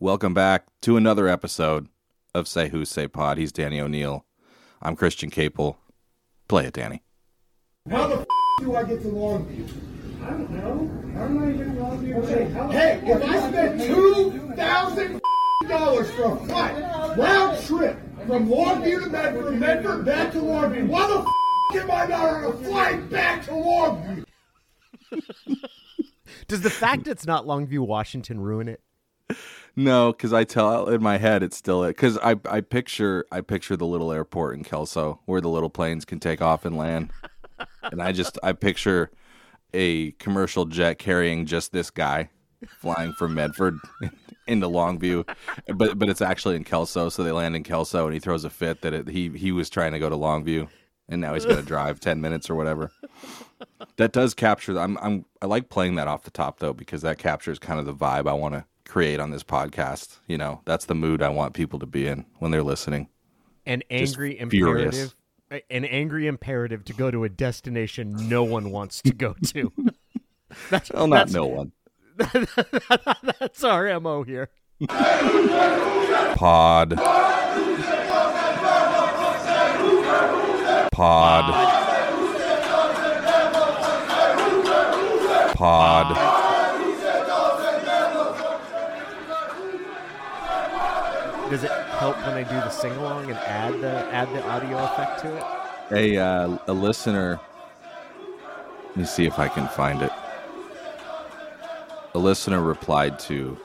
Welcome back to another episode of Say Who Say Pod. He's Danny O'Neil. I'm Christian Caple. Play it, Danny. How the f- do I get to Longview? I don't know. How am I getting wrong with? Okay, How- hey, if I spend two thousand dollars for a flight, round trip from Longview to Medford, Medford back to Longview, why the f- am I not on a flight back to Longview? Does the fact it's not Longview, Washington ruin it? No, because I tell in my head it's still it. Because I I picture I picture the little airport in Kelso where the little planes can take off and land, and I just I picture a commercial jet carrying just this guy flying from Medford into Longview, but but it's actually in Kelso, so they land in Kelso, and he throws a fit that it, he he was trying to go to Longview, and now he's going to drive ten minutes or whatever. That does capture. I'm I'm I like playing that off the top though because that captures kind of the vibe I want to create on this podcast. You know, that's the mood I want people to be in when they're listening. An Just angry furious. imperative. An angry imperative to go to a destination no one wants to go to. that's, Well, not that's, no one. that's our MO here. Pod. Pod. Pod. Does it help when I do the sing along and add the add the audio effect to it? A uh, a listener. Let me see if I can find it. A listener replied to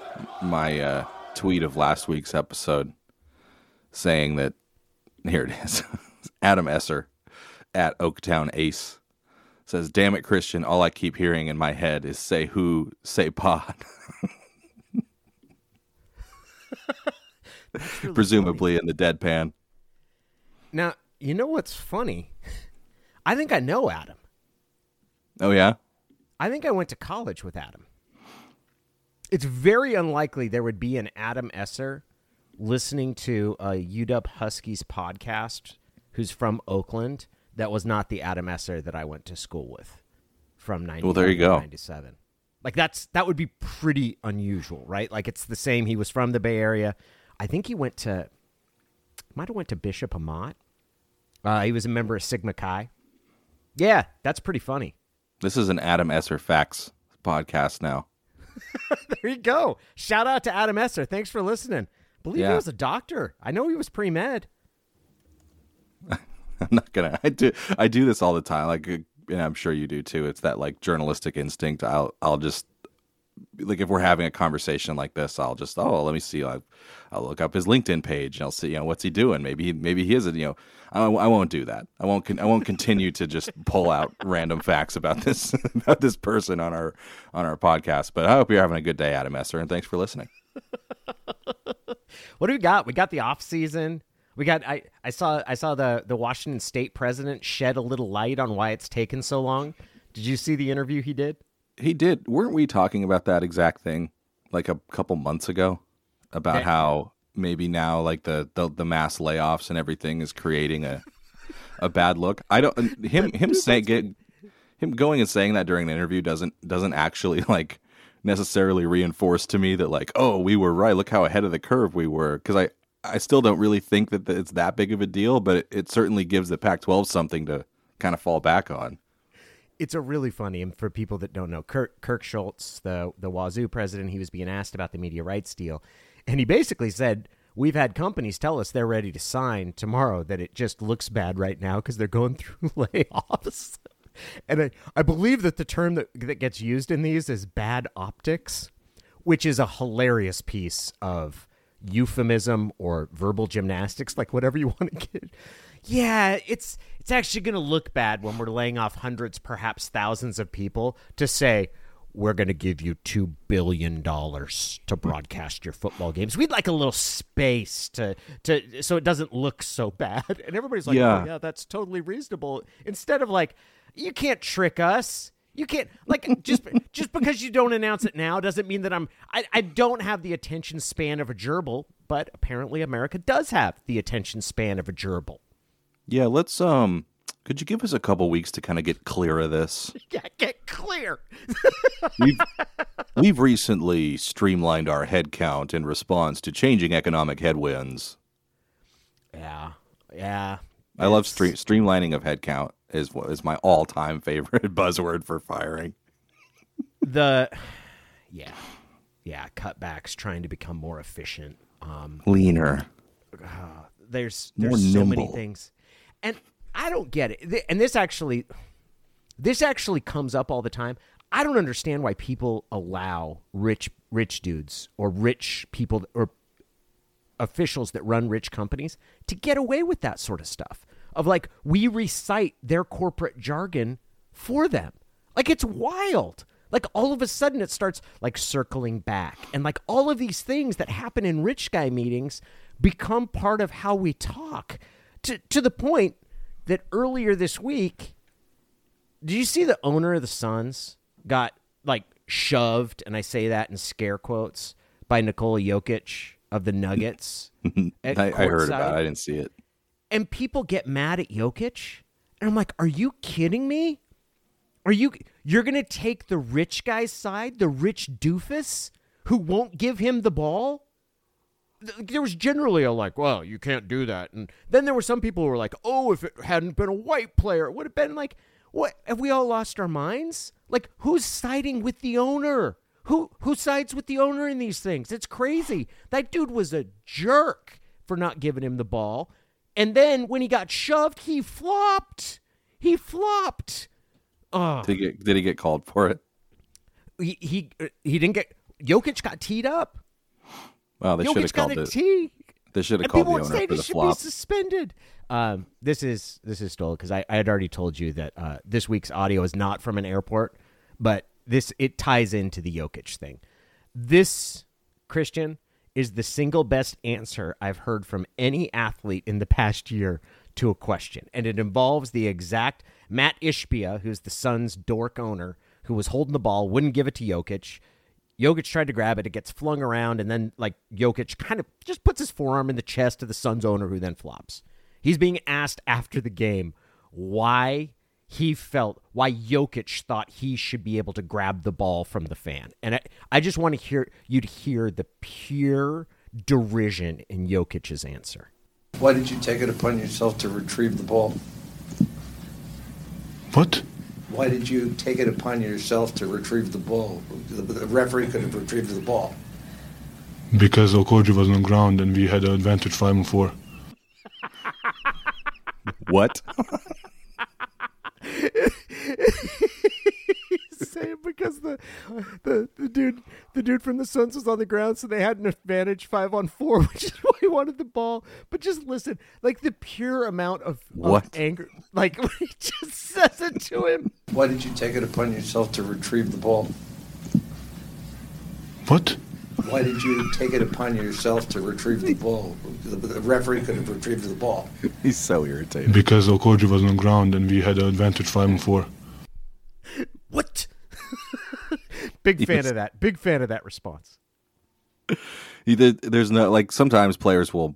my uh, tweet of last week's episode, saying that here it is. Adam Esser at Oaktown Ace says, "Damn it, Christian! All I keep hearing in my head is say who, say pod." Presumably in the deadpan. Now, you know what's funny? I think I know Adam. Oh yeah. I think I went to college with Adam. It's very unlikely there would be an Adam Esser listening to a UW Huskies podcast who's from Oakland that was not the Adam Esser that I went to school with from 90 Well, there you go. 97. Like that's that would be pretty unusual, right? Like it's the same he was from the Bay Area. I think he went to might have went to Bishop Amat. Uh, he was a member of Sigma Chi. Yeah, that's pretty funny. This is an Adam Esser facts podcast now. There you go. Shout out to Adam Esser. Thanks for listening. believe Yeah. he was a doctor. I know he was pre med. I'm not gonna. I do. I do this all the time. Like, uh, and I'm sure you do too. It's that like journalistic instinct. I'll. I'll just like if we're having a conversation like this, I'll just oh let me see. I'll, I'll look up his LinkedIn page and I'll see you know what's he doing. Maybe he maybe he is a you know. I, I won't do that. I won't. Con- I won't continue to just pull out random facts about this about this person on our on our podcast. But I hope you're having a good day, Adam Esser, and thanks for listening. What do we got? We got the off season. We got I, I saw I saw the the Washington State president shed a little light on why it's taken so long. Did you see the interview he did? He did. Weren't we talking about that exact thing like a couple months ago about That- how maybe now like the, the the mass layoffs and everything is creating a a bad look? I don't him him saying get him going and saying that during the interview doesn't doesn't actually like necessarily reinforce to me that like oh we were right look how ahead of the curve we were because I I still don't really think that it's that big of a deal but it, it certainly gives the Pac-12 something to kind of fall back on. It's a really funny, and for people that don't know, Kirk Kirk Schulz, the the Wazoo president, he was being asked about the media rights deal, and he basically said, "We've had companies tell us they're ready to sign tomorrow. That it just looks bad right now because they're going through layoffs." And I, I believe that the term that that gets used in these is bad optics, which is a hilarious piece of euphemism or verbal gymnastics, like whatever you want to get. Yeah, it's it's actually going to look bad when we're laying off hundreds, perhaps thousands of people to say we're going to give you two billion dollars to broadcast your football games. We'd like a little space to to so it doesn't look so bad. And everybody's like, Yeah. "Oh yeah, that's totally reasonable." Instead of like, "You can't trick us." You can't like just just because you don't announce it now doesn't mean that I'm I, I don't have the attention span of a gerbil, but apparently America does have the attention span of a gerbil. Yeah, let's um Could you give us a couple weeks to kind of get clear of this? Yeah, get clear. We've, we've recently streamlined our headcount in response to changing economic headwinds. Yeah, yeah. I love stre- streamlining of head count is what is my all time favorite buzzword for firing. The yeah, yeah. Cutbacks, trying to become more efficient. Um, Leaner. there's More there's so many things, and I don't get it. And this actually, this actually comes up all the time. I don't understand why people allow rich rich dudes or rich people or officials that run rich companies to get away with that sort of stuff. Of like we recite their corporate jargon for them. Like it's wild. Like all of a sudden it starts like circling back and like all of these things that happen in rich guy meetings become part of how we talk to to the point that earlier this week did you see the owner of the Suns got like shoved, and I say that in scare quotes, by Nikola Jokic of the Nuggets? I, I heard about it. I didn't see it. And people get mad at Jokic, and I'm like, are you kidding me? Are you you're gonna take the rich guy's side, the rich doofus who won't give him the ball? Th- There was generally a like, well, you can't do that, and then there were some people who were like, oh, if it hadn't been a white player, it would have been like, what? Have we all lost our minds? Like, who's siding with the owner? Who who sides with the owner in these things? It's crazy. That dude was a jerk for not giving him the ball, and then when he got shoved, he flopped. He flopped. Oh, Did he get, did he get called for it? he he he didn't get. Jokic got teed up. Wow, they should have called it. They should have called the owner for the should flop. be suspended. Um, this is this is stolen because I, I had already told you that uh, this week's audio is not from an airport, but this it ties into the Jokic thing. This Christian is the single best answer I've heard from any athlete in the past year to a question, and it involves the exact Matt Ishbia, who's the Suns' dork owner, who was holding the ball, wouldn't give it to Jokic. Jokic tried to grab it. It gets flung around, and then like Jokic kind of just puts his forearm in the chest of the Suns owner, who then flops. He's being asked after the game why he felt why Jokic thought he should be able to grab the ball from the fan, and I, I just want to hear you to hear the pure derision in Jokic's answer. Why did you take it upon yourself to retrieve the ball? What? Why did you take it upon yourself to retrieve the ball? The, the referee could have retrieved the ball. Because Okogie was on ground and we had an advantage 5 and 4. What? Saying because the, the the dude the dude from the Suns was on the ground, so they had an advantage five on four, which is why he wanted the ball. But just listen, like the pure amount of, of What? anger, like when he just says it to him. Why did you take it upon yourself to retrieve the ball? What? Why did you take it upon yourself to retrieve the ball? The, the referee could have retrieved the ball. He's so irritated. Because Okogie was on the ground and we had an advantage 5 and 4. What? Big fan of that. Big fan of that response. There's no like sometimes players will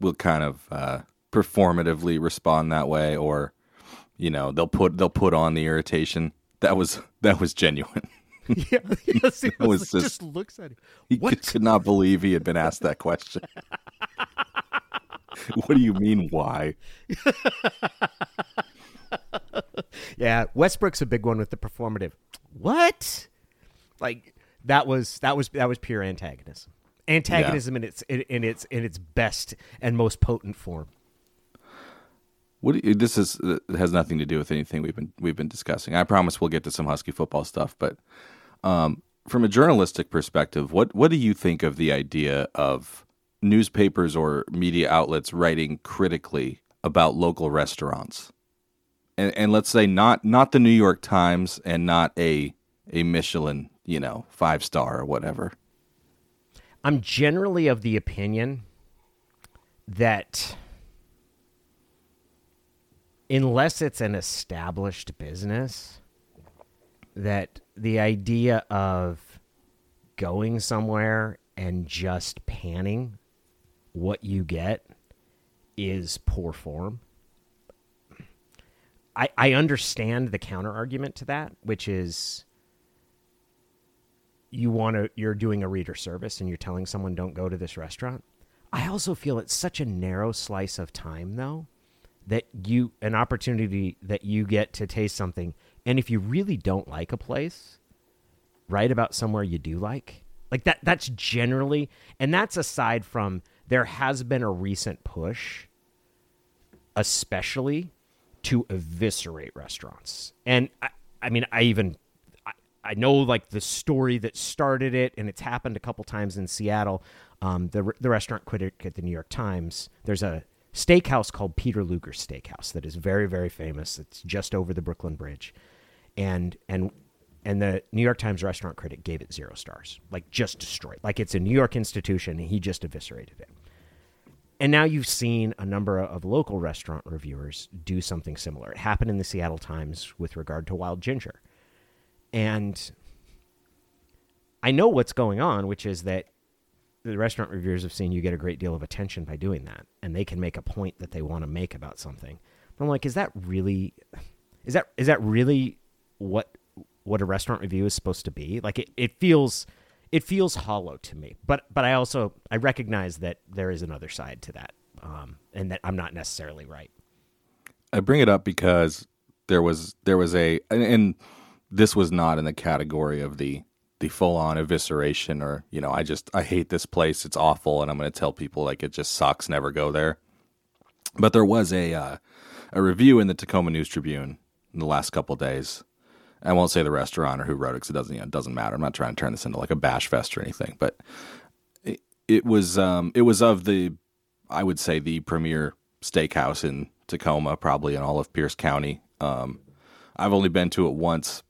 will kind of uh, performatively respond that way, or you know they'll put they'll put on the irritation. That was that was genuine. yeah, yes, he was was just- just looks at him. He could, could not believe he had been asked that question. what do you mean? Why? Yeah, Westbrook's a big one with the performative. What? Like that was that was that was pure antagonism. Antagonism in its in, its in its best and most potent form. What you, this is it has nothing to do with anything we've been we've been discussing. I promise we'll get to some Husky football stuff, but um, from a journalistic perspective, what what do you think of the idea of newspapers or media outlets writing critically about local restaurants? And, and let's say not not the New York Times and not a a Michelin, you know, five star or whatever. I'm generally of the opinion that unless it's an established business, that the idea of going somewhere and just panning what you get is poor form. I, I understand the counter argument to that, which is you want to you're doing a reader service and you're telling someone don't go to this restaurant. I also feel it's such a narrow slice of time though that you an opportunity that you get to taste something and if you really don't like a place, write about somewhere you do like. Like that that's generally and that's aside from there has been a recent push especially to eviscerate restaurants. And I, I mean I even I, know like the story that started it and it's happened a couple times in Seattle. Um, the the restaurant critic at the New York Times, there's a steakhouse called Peter Luger Steakhouse that is very very famous. It's just over the Brooklyn Bridge. And and and the New York Times restaurant critic gave it zero stars, like just destroyed. Like it's a New York institution, and he just eviscerated it. And now you've seen a number of local restaurant reviewers do something similar. It happened in the Seattle Times with regard to Wild Ginger. And I know what's going on, which is that the restaurant reviewers have seen you get a great deal of attention by doing that, and they can make a point that they want to make about something. But I'm like, is that really, is that is that really what what a restaurant review is supposed to be. Like it, it feels it feels hollow to me. But but I also I recognize that there is another side to that, um, and that I'm not necessarily right. I bring it up because there was there was a and, and this was not in the category of the the full on evisceration or you know I just I hate this place it's awful and I'm going to tell people like it just sucks never go there. But there was a uh, a review in the Tacoma News Tribune in the last couple days I won't say the restaurant or who wrote it because it doesn't you know, it doesn't matter. I'm not trying to turn this into like a bash fest or anything, but it, it was um, it was of the I would say the premier steakhouse in Tacoma, probably in all of Pierce County. Um, I've only been to it once.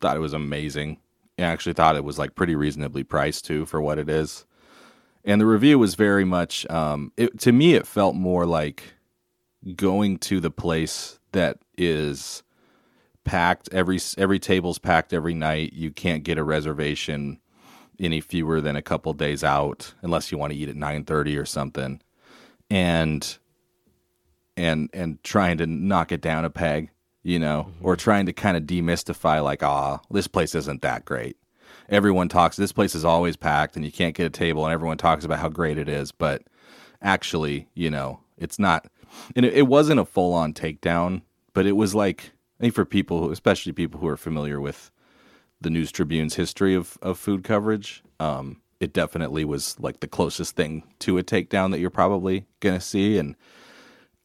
Thought it was amazing. I actually thought it was like pretty reasonably priced too for what it is. And the review was very much um, it, to me. It felt more like going to the place that is packed every every table's packed every night. You can't get a reservation any fewer than a couple days out unless you want to eat at 9:30 or something. And and and trying to knock it down a peg, you know, mm-hmm. or trying to kind of demystify like, ah, this place isn't that great. Everyone talks this place is always packed and you can't get a table and everyone talks about how great it is, but actually, you know, it's not and it, it wasn't a full on takedown, but it was like I think for people, especially people who are familiar with the News Tribune's history of, of food coverage, um, it definitely was like the closest thing to a takedown that you're probably going to see. And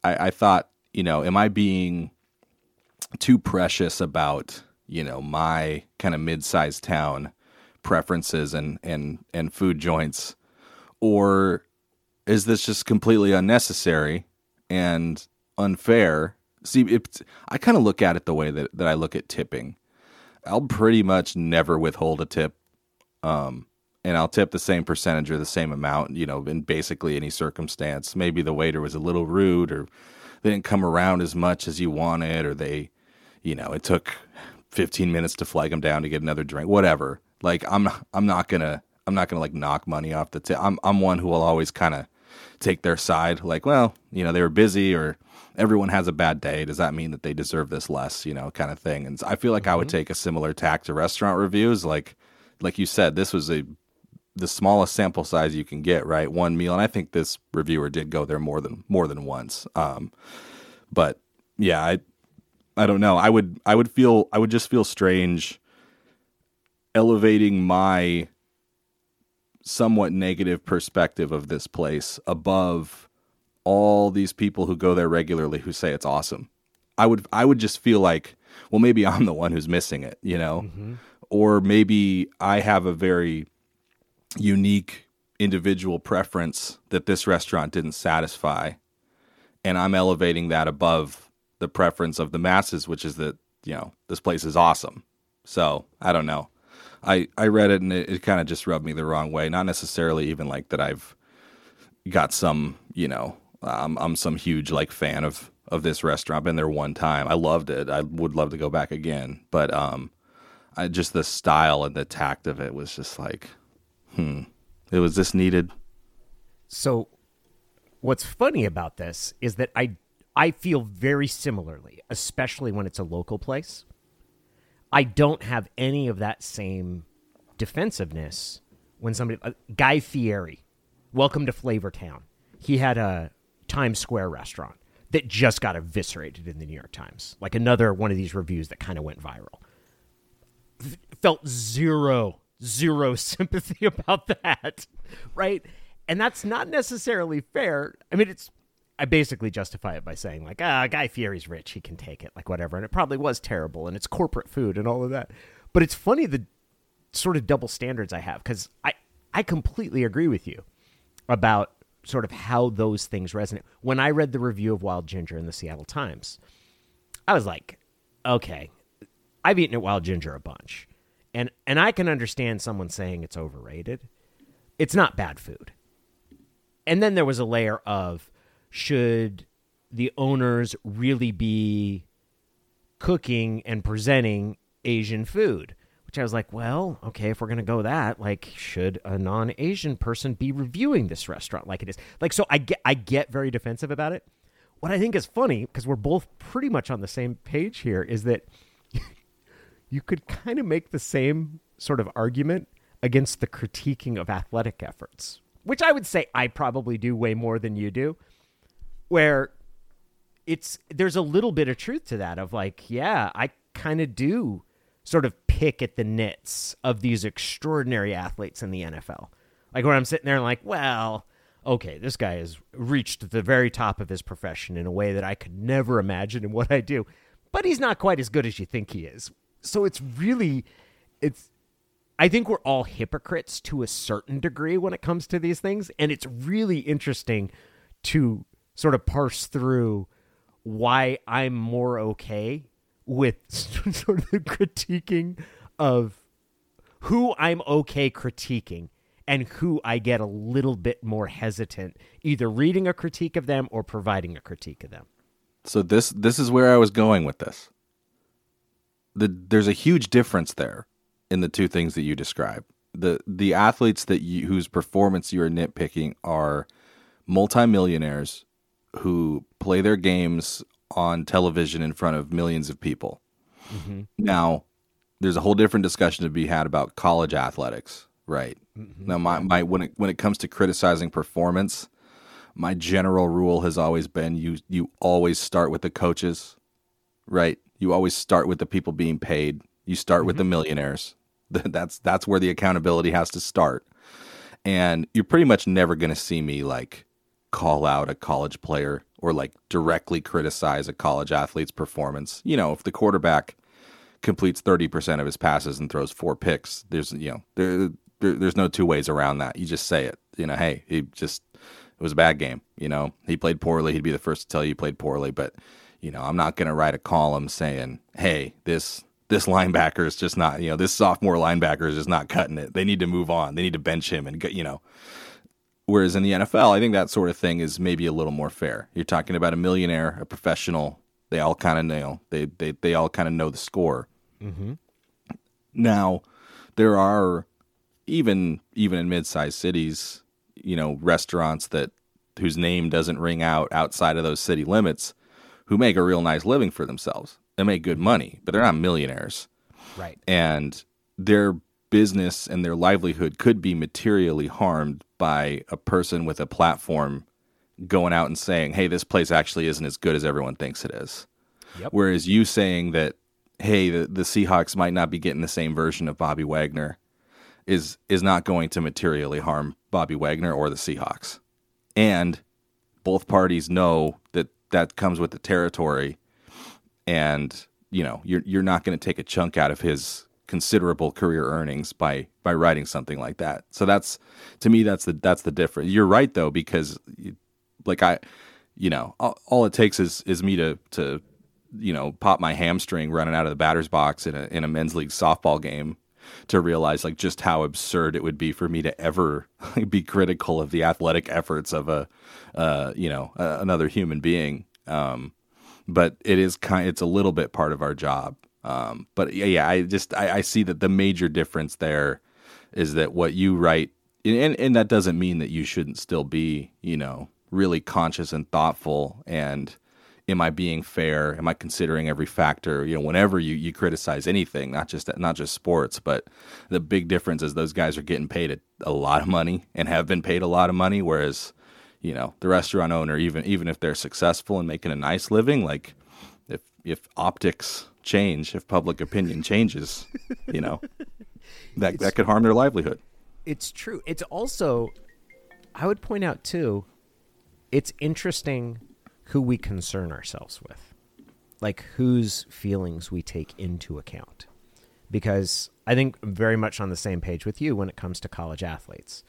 I, I thought, you know, am I being too precious about, you know, my kind of mid sized town preferences and, and, and food joints? Or is this just completely unnecessary and unfair? See i kind of look at it the way that, that i look at tipping. I'll pretty much never withhold a tip um, and i'll tip the same percentage or the same amount you know in basically any circumstance. Maybe the waiter was a little rude or they didn't come around as much as you wanted or they you know it took 15 minutes to flag them down to get another drink whatever like i'm i'm not gonna i'm not gonna like knock money off the tip i'm, I'm one who will always kind of take their side like well you know they were busy or everyone has a bad day. Does that mean that they deserve this less? You know, kind of thing. And I feel like mm-hmm. I would mm-hmm. take a similar tack to restaurant reviews. Like, like you said, this was a the smallest sample size you can get, right? One meal, and I think this reviewer did go there more than more than once. Um, but yeah, I I don't know. I would I would feel I would just feel strange elevating my somewhat negative perspective of this place above all these people who go there regularly who say it's awesome. I would I would just feel like, well, maybe I'm the one who's missing it, you know, mm-hmm. or maybe I have a very unique individual preference that this restaurant didn't satisfy, and I'm elevating that above the preference of the masses, which is that you know this place is awesome. So I don't know. I I read it and it, it kind of just rubbed me the wrong way. Not necessarily even like that I've got some you know I'm I'm some huge like fan of of this restaurant. I've been there one time. I loved it. I would love to go back again. But um, I just the style and the tact of it was just like, hmm, it was this needed. So, what's funny about this is that I I feel very similarly, especially when it's a local place. I don't have any of that same defensiveness when somebody uh, Guy Fieri, welcome to Flavortown. He had a Times Square restaurant that just got eviscerated in the New York Times. Like another one of these reviews that kind of went viral. F- felt zero zero sympathy about that, right? And that's not necessarily fair. I mean, it's I basically justify it by saying like, ah, Guy Fieri's rich, he can take it, like whatever. And it probably was terrible, and it's corporate food and all of that. But it's funny the sort of double standards I have because I I completely agree with you about sort of how those things resonate. When I read the review of Wild Ginger in the Seattle Times, I was like, okay, I've eaten at Wild Ginger a bunch. And and I can understand someone saying it's overrated. It's not bad food. And then there was a layer of should the owners really be cooking and presenting Asian food? Which I was like, well, okay, if we're going to go that, like, should a non Asian person be reviewing this restaurant like it is? Like, so I get, I get very defensive about it. What I think is funny, because we're both pretty much on the same page here, is that you could kind of make the same sort of argument against the critiquing of athletic efforts, which I would say I probably do way more than you do, where it's there's a little bit of truth to that of like, yeah, I kind of do sort of pick at the nits of these extraordinary athletes in the NFL. Like where I'm sitting there and like, well, okay, this guy has reached the very top of his profession in a way that I could never imagine in what I do. But he's not quite as good as you think he is. So it's really it's I think we're all hypocrites to a certain degree when it comes to these things and it's really interesting to sort of parse through why I'm more okay with sort of the critiquing of who I'm okay critiquing and who I get a little bit more hesitant either reading a critique of them or providing a critique of them. So this this is where I was going with this. The, there's a huge difference there in the two things that you describe. The the athletes that you, whose performance you are nitpicking are multimillionaires who play their games on television in front of millions of people. Mm-hmm. Now, there's a whole different discussion to be had about college athletics, right? Mm-hmm. Now, my, my when it when it comes to criticizing performance, my general rule has always been you you always start with the coaches, right? You always start with the people being paid. You start mm-hmm. with the millionaires. That's that's where the accountability has to start. And you're pretty much never going to see me like call out a college player or like directly criticize a college athlete's performance. You know, if the quarterback completes 30% of his passes and throws four picks, there's, you know, there, there, there's no two ways around that. You just say it, you know, hey, he just, it was a bad game. You know, he played poorly. He'd be the first to tell you he played poorly, but, you know, I'm not going to write a column saying, hey, this, this linebacker is just not, you know, this sophomore linebacker is just not cutting it. They need to move on. They need to bench him and get, you know, Whereas in the NFL, I think that sort of thing is maybe a little more fair. You're talking about a millionaire, a professional. They all kind of know. They they they all kind of know the score. Mm-hmm. Now, there are even even in mid-sized cities, you know, restaurants that whose name doesn't ring out outside of those city limits, who make a real nice living for themselves. They make good money, but they're not millionaires. Right. And their business and their livelihood could be materially harmed by a person with a platform going out and saying, "Hey, this place actually isn't as good as everyone thinks it is." Yep. Whereas you saying that, "Hey, the, the Seahawks might not be getting the same version of Bobby Wagner," is is not going to materially harm Bobby Wagner or the Seahawks, and both parties know that that comes with the territory, and you know you're you're not going to take a chunk out of his considerable career earnings by by writing something like that. So that's to me that's the that's the difference. You're right though because like I you know all, all, it takes is is me to to you know pop my hamstring running out of the batter's box in a in a men's league softball game to realize like just how absurd it would be for me to ever be critical of the athletic efforts of a uh, you know another human being. Um, but it is kind it's a little bit part of our job. Um, but yeah, yeah, I just I, I, see that the major difference there is that what you write, and and that doesn't mean that you shouldn't still be, you know, really conscious and thoughtful and am I being fair? Am I considering every factor? You know, whenever you, you criticize anything, not just not just sports, but the big difference is those guys are getting paid a, a lot of money and have been paid a lot of money, whereas you know the restaurant owner, even even if they're successful and making a nice living, like if if optics change, if public opinion changes, you know, that that could harm their livelihood. It's true. It's also, I would point out too, it's interesting who we concern ourselves with, like whose feelings we take into account. Because I think I'm very much on the same page with you when it comes to college athletes.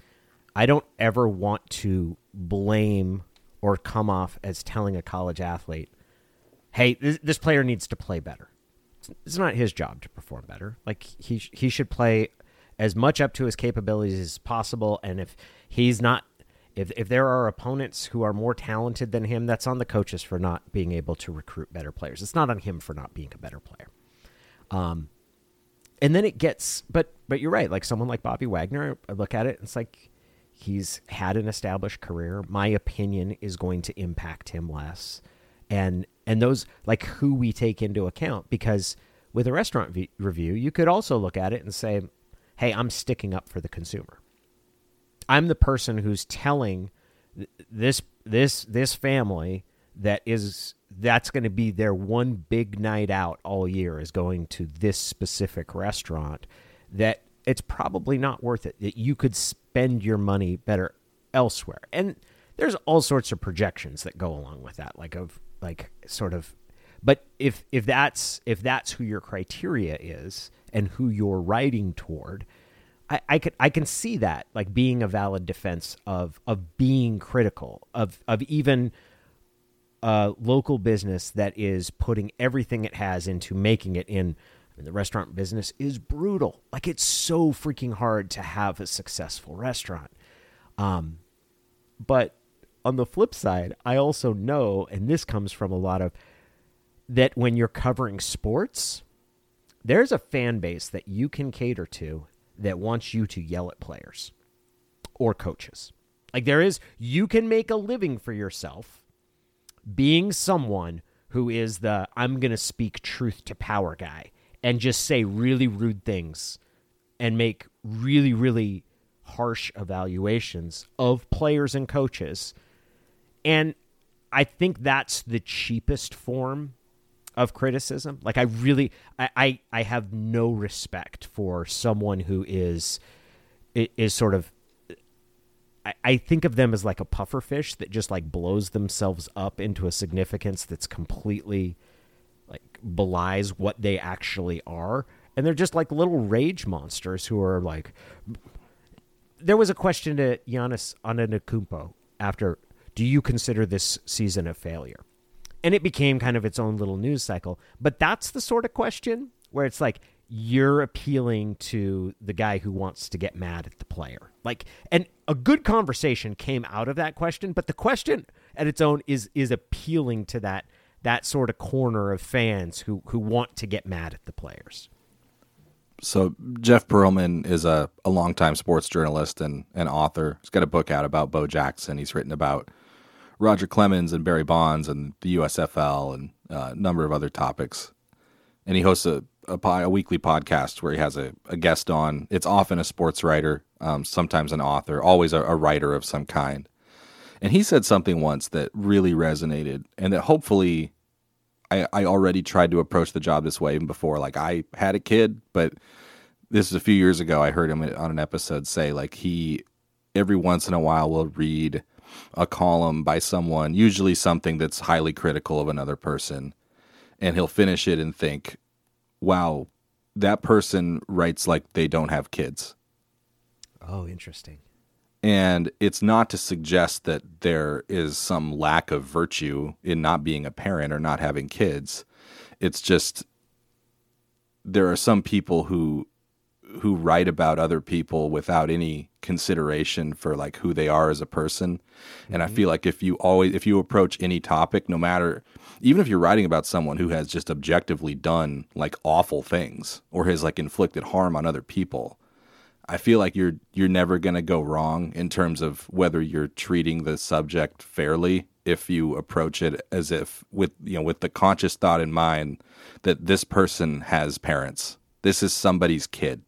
I don't ever want to blame or come off as telling a college athlete, hey, this, this player needs to play better. It's, it's not his job to perform better. Like, he, he should play as much up to his capabilities as possible. And if he's not if if there are opponents who are more talented than him, that's on the coaches for not being able to recruit better players. It's not on him for not being a better player. Um, and then it gets, but but you're right. Like someone like Bobby Wagner, I look at it, it's like he's had an established career. My opinion is going to impact him less, and and those like who we take into account because with a restaurant v- review, you could also look at it and say, "Hey, I'm sticking up for the consumer." I'm the person who's telling this this this family that is that's going to be their one big night out all year is going to this specific restaurant that it's probably not worth it that you could spend your money better elsewhere. And there's all sorts of projections that go along with that like of like sort of but if if that's if that's who your criteria is and who you're writing toward I, I can I can see that like being a valid defense of of being critical of of even a local business that is putting everything it has into making it in I mean, the restaurant business is brutal. Like it's so freaking hard to have a successful restaurant. Um, but on the flip side, I also know, and this comes from a lot of that when you're covering sports, there's a fan base that you can cater to that wants you to yell at players or coaches. Like there is, you can make a living for yourself being someone who is the I'm going to speak truth to power guy and just say really rude things and make really, really harsh evaluations of players and coaches. And I think that's the cheapest form of criticism. Like I really I, I, I have no respect for someone who is is sort of I, think of them as like a puffer fish that just like blows themselves up into a significance that's completely like belies what they actually are. And they're just like little rage monsters who are like there was a question to Giannis Antetokounmpo after do you consider this season a failure? And it became kind of its own little news cycle. But that's the sort of question where it's like you're appealing to the guy who wants to get mad at the player. Like and a good conversation came out of that question, but the question at its own is is appealing to that that sort of corner of fans who who want to get mad at the players. So Jeff Pearlman is a, a longtime sports journalist and an author. He's got a book out about Bo Jackson. He's written about Roger Clemens and Barry Bonds and the USFL and uh, a number of other topics. And he hosts a, a, a weekly podcast where he has a, a, guest on. It's often a sports writer, um, sometimes an author, always a, a writer of some kind. And he said something once that really resonated and that hopefully I, I already tried to approach the job this way even before. Like I had a kid, but this is a few years ago. I heard him on an episode say like he every once in a while will read a column by someone, usually something that's highly critical of another person, and he'll finish it and think, wow, that person writes like they don't have kids. Oh, interesting. And it's not to suggest that there is some lack of virtue in not being a parent or not having kids. It's just there are some people who who write about other people without any consideration for like who they are as a person. Mm-hmm. And I mm-hmm. feel like if you always if you approach any topic, no matter even if you're writing about someone who has just objectively done like awful things or has like inflicted harm on other people, I feel like you're you're never going to go wrong in terms of whether you're treating the subject fairly if you approach it as if with you know with the conscious thought in mind that this person has parents. This is somebody's kid,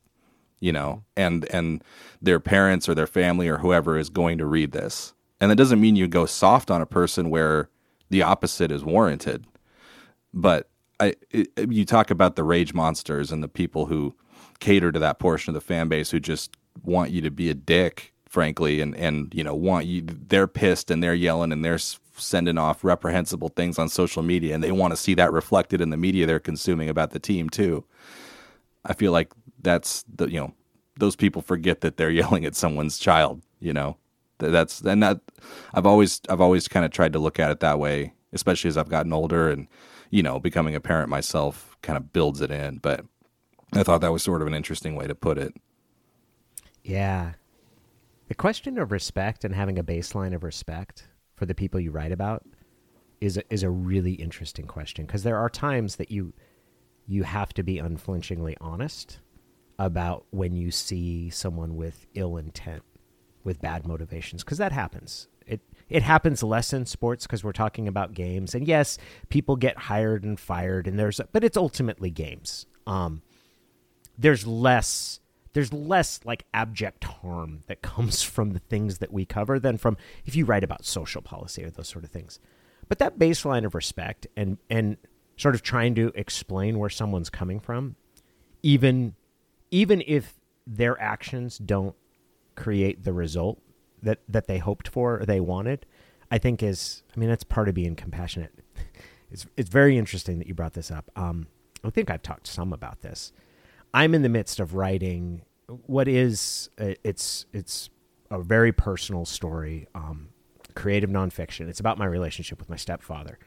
you know, and and their parents or their family or whoever is going to read this. And that doesn't mean you go soft on a person where the opposite is warranted. But I it, you talk about the rage monsters and the people who cater to that portion of the fan base who just want you to be a dick frankly and and you know want you they're pissed and they're yelling and they're sending off reprehensible things on social media and they want to see that reflected in the media they're consuming about the team too i feel like that's the you know those people forget that they're yelling at someone's child you know that's and that i've always i've always kind of tried to look at it that way especially as i've gotten older and you know becoming a parent myself kind of builds it in but I thought that was sort of an interesting way to put it. Yeah. The question of respect and having a baseline of respect for the people you write about is a, is a really interesting question because there are times that you you have to be unflinchingly honest about when you see someone with ill intent, with bad motivations because that happens. It it happens less in sports because we're talking about games and yes, people get hired and fired and there's but it's ultimately games. Um, there's less there's less like abject harm that comes from the things that we cover than from if you write about social policy or those sort of things. But that baseline of respect and and sort of trying to explain where someone's coming from, even even if their actions don't create the result that that they hoped for or they wanted, I think is I mean that's part of being compassionate. It's it's very interesting that you brought this up. Um, I think I've talked some about this. I'm in the midst of writing what is uh, it's it's a very personal story, um, creative nonfiction. It's about my relationship with my stepfather,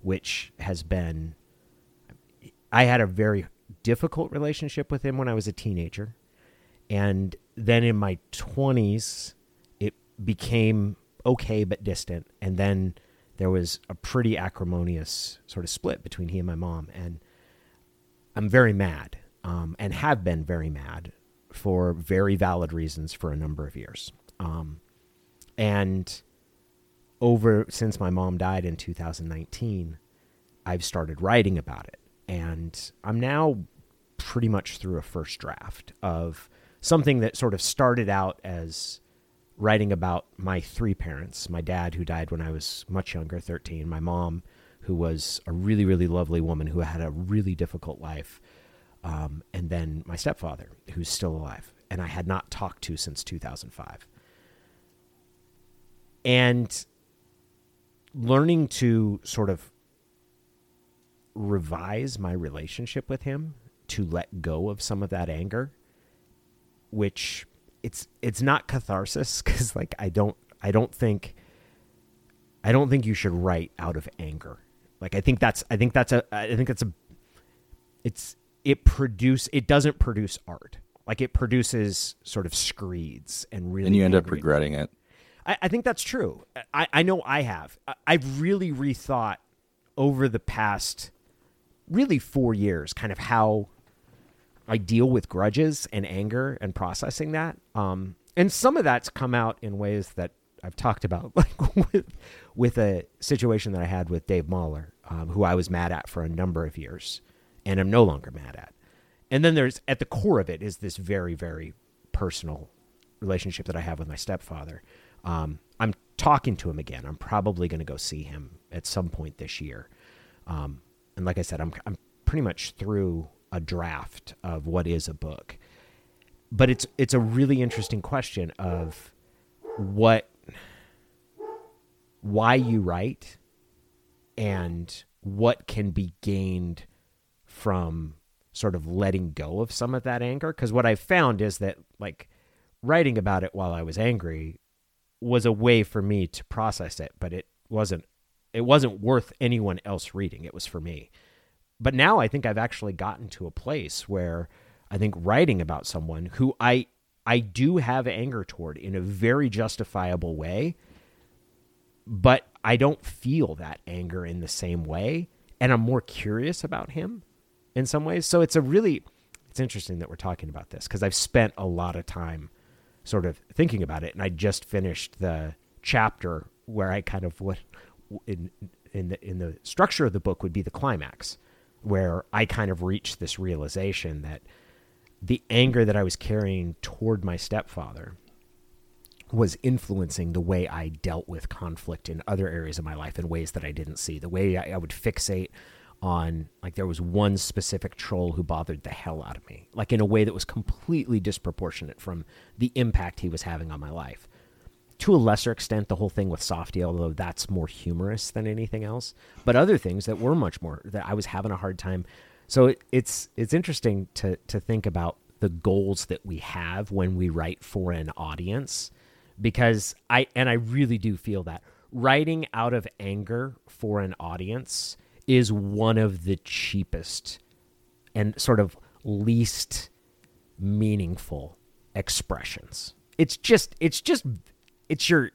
which has been. I had a very difficult relationship with him when I was a teenager, and then in my twenties, it became okay but distant, and then there was a pretty acrimonious sort of split between he and my mom, and I'm very mad um, and have been very mad for very valid reasons for a number of years. Um, and over since my mom died in 2019, I've started writing about it. And I'm now pretty much through a first draft of something that sort of started out as writing about my three parents my dad, who died when I was much younger, 13, my mom, who was a really, really lovely woman who had a really difficult life, um, and then my stepfather, who's still alive, and I had not talked to since 2005. And learning to sort of revise my relationship with him to let go of some of that anger which it's it's not catharsis cuz like I don't I don't think I don't think you should write out of anger. Like I think that's I think that's a I think that's a it's it produce it doesn't produce art. Like it produces sort of screeds and really and you end up regretting it. I, I think that's true. I, I know I have. I, I've really rethought over the past really four years kind of how I deal with grudges and anger and processing that. Um, and some of that's come out in ways that I've talked about, like with, with a situation that I had with Dave Mahler, um, who I was mad at for a number of years and I'm no longer mad at. And then there's at the core of it is this very, very personal relationship that I have with my stepfather. Um, I'm talking to him again. I'm probably going to go see him at some point this year. Um, and like I said, I'm I'm pretty much through a draft of what is a book. But it's it's a really interesting question of what why you write and what can be gained from sort of letting go of some of that anger because what i found is that like writing about it while i was angry was a way for me to process it but it wasn't it wasn't worth anyone else reading. It was for me. But now i think i've actually gotten to a place where i think writing about someone who i i do have anger toward in a very justifiable way but i don't feel that anger in the same way and i'm more curious about him in some ways. So it's a really it's interesting that we're talking about this because I've spent a lot of time sort of thinking about it, and I just finished the chapter where I kind of what in in the in the structure of the book would be the climax, where I kind of reached this realization that the anger that I was carrying toward my stepfather was influencing the way I dealt with conflict in other areas of my life in ways that I didn't see. The way I, I would fixate on like there was one specific troll who bothered the hell out of me, like in a way that was completely disproportionate from the impact he was having on my life. To a lesser extent, the whole thing with Softy, although that's more humorous than anything else, but other things that were much more that I was having a hard time. So it, it's it's interesting to to think about the goals that we have when we write for an audience, because I and I really do feel that writing out of anger for an audience is one of the cheapest and sort of least meaningful expressions. It's just it's just it's your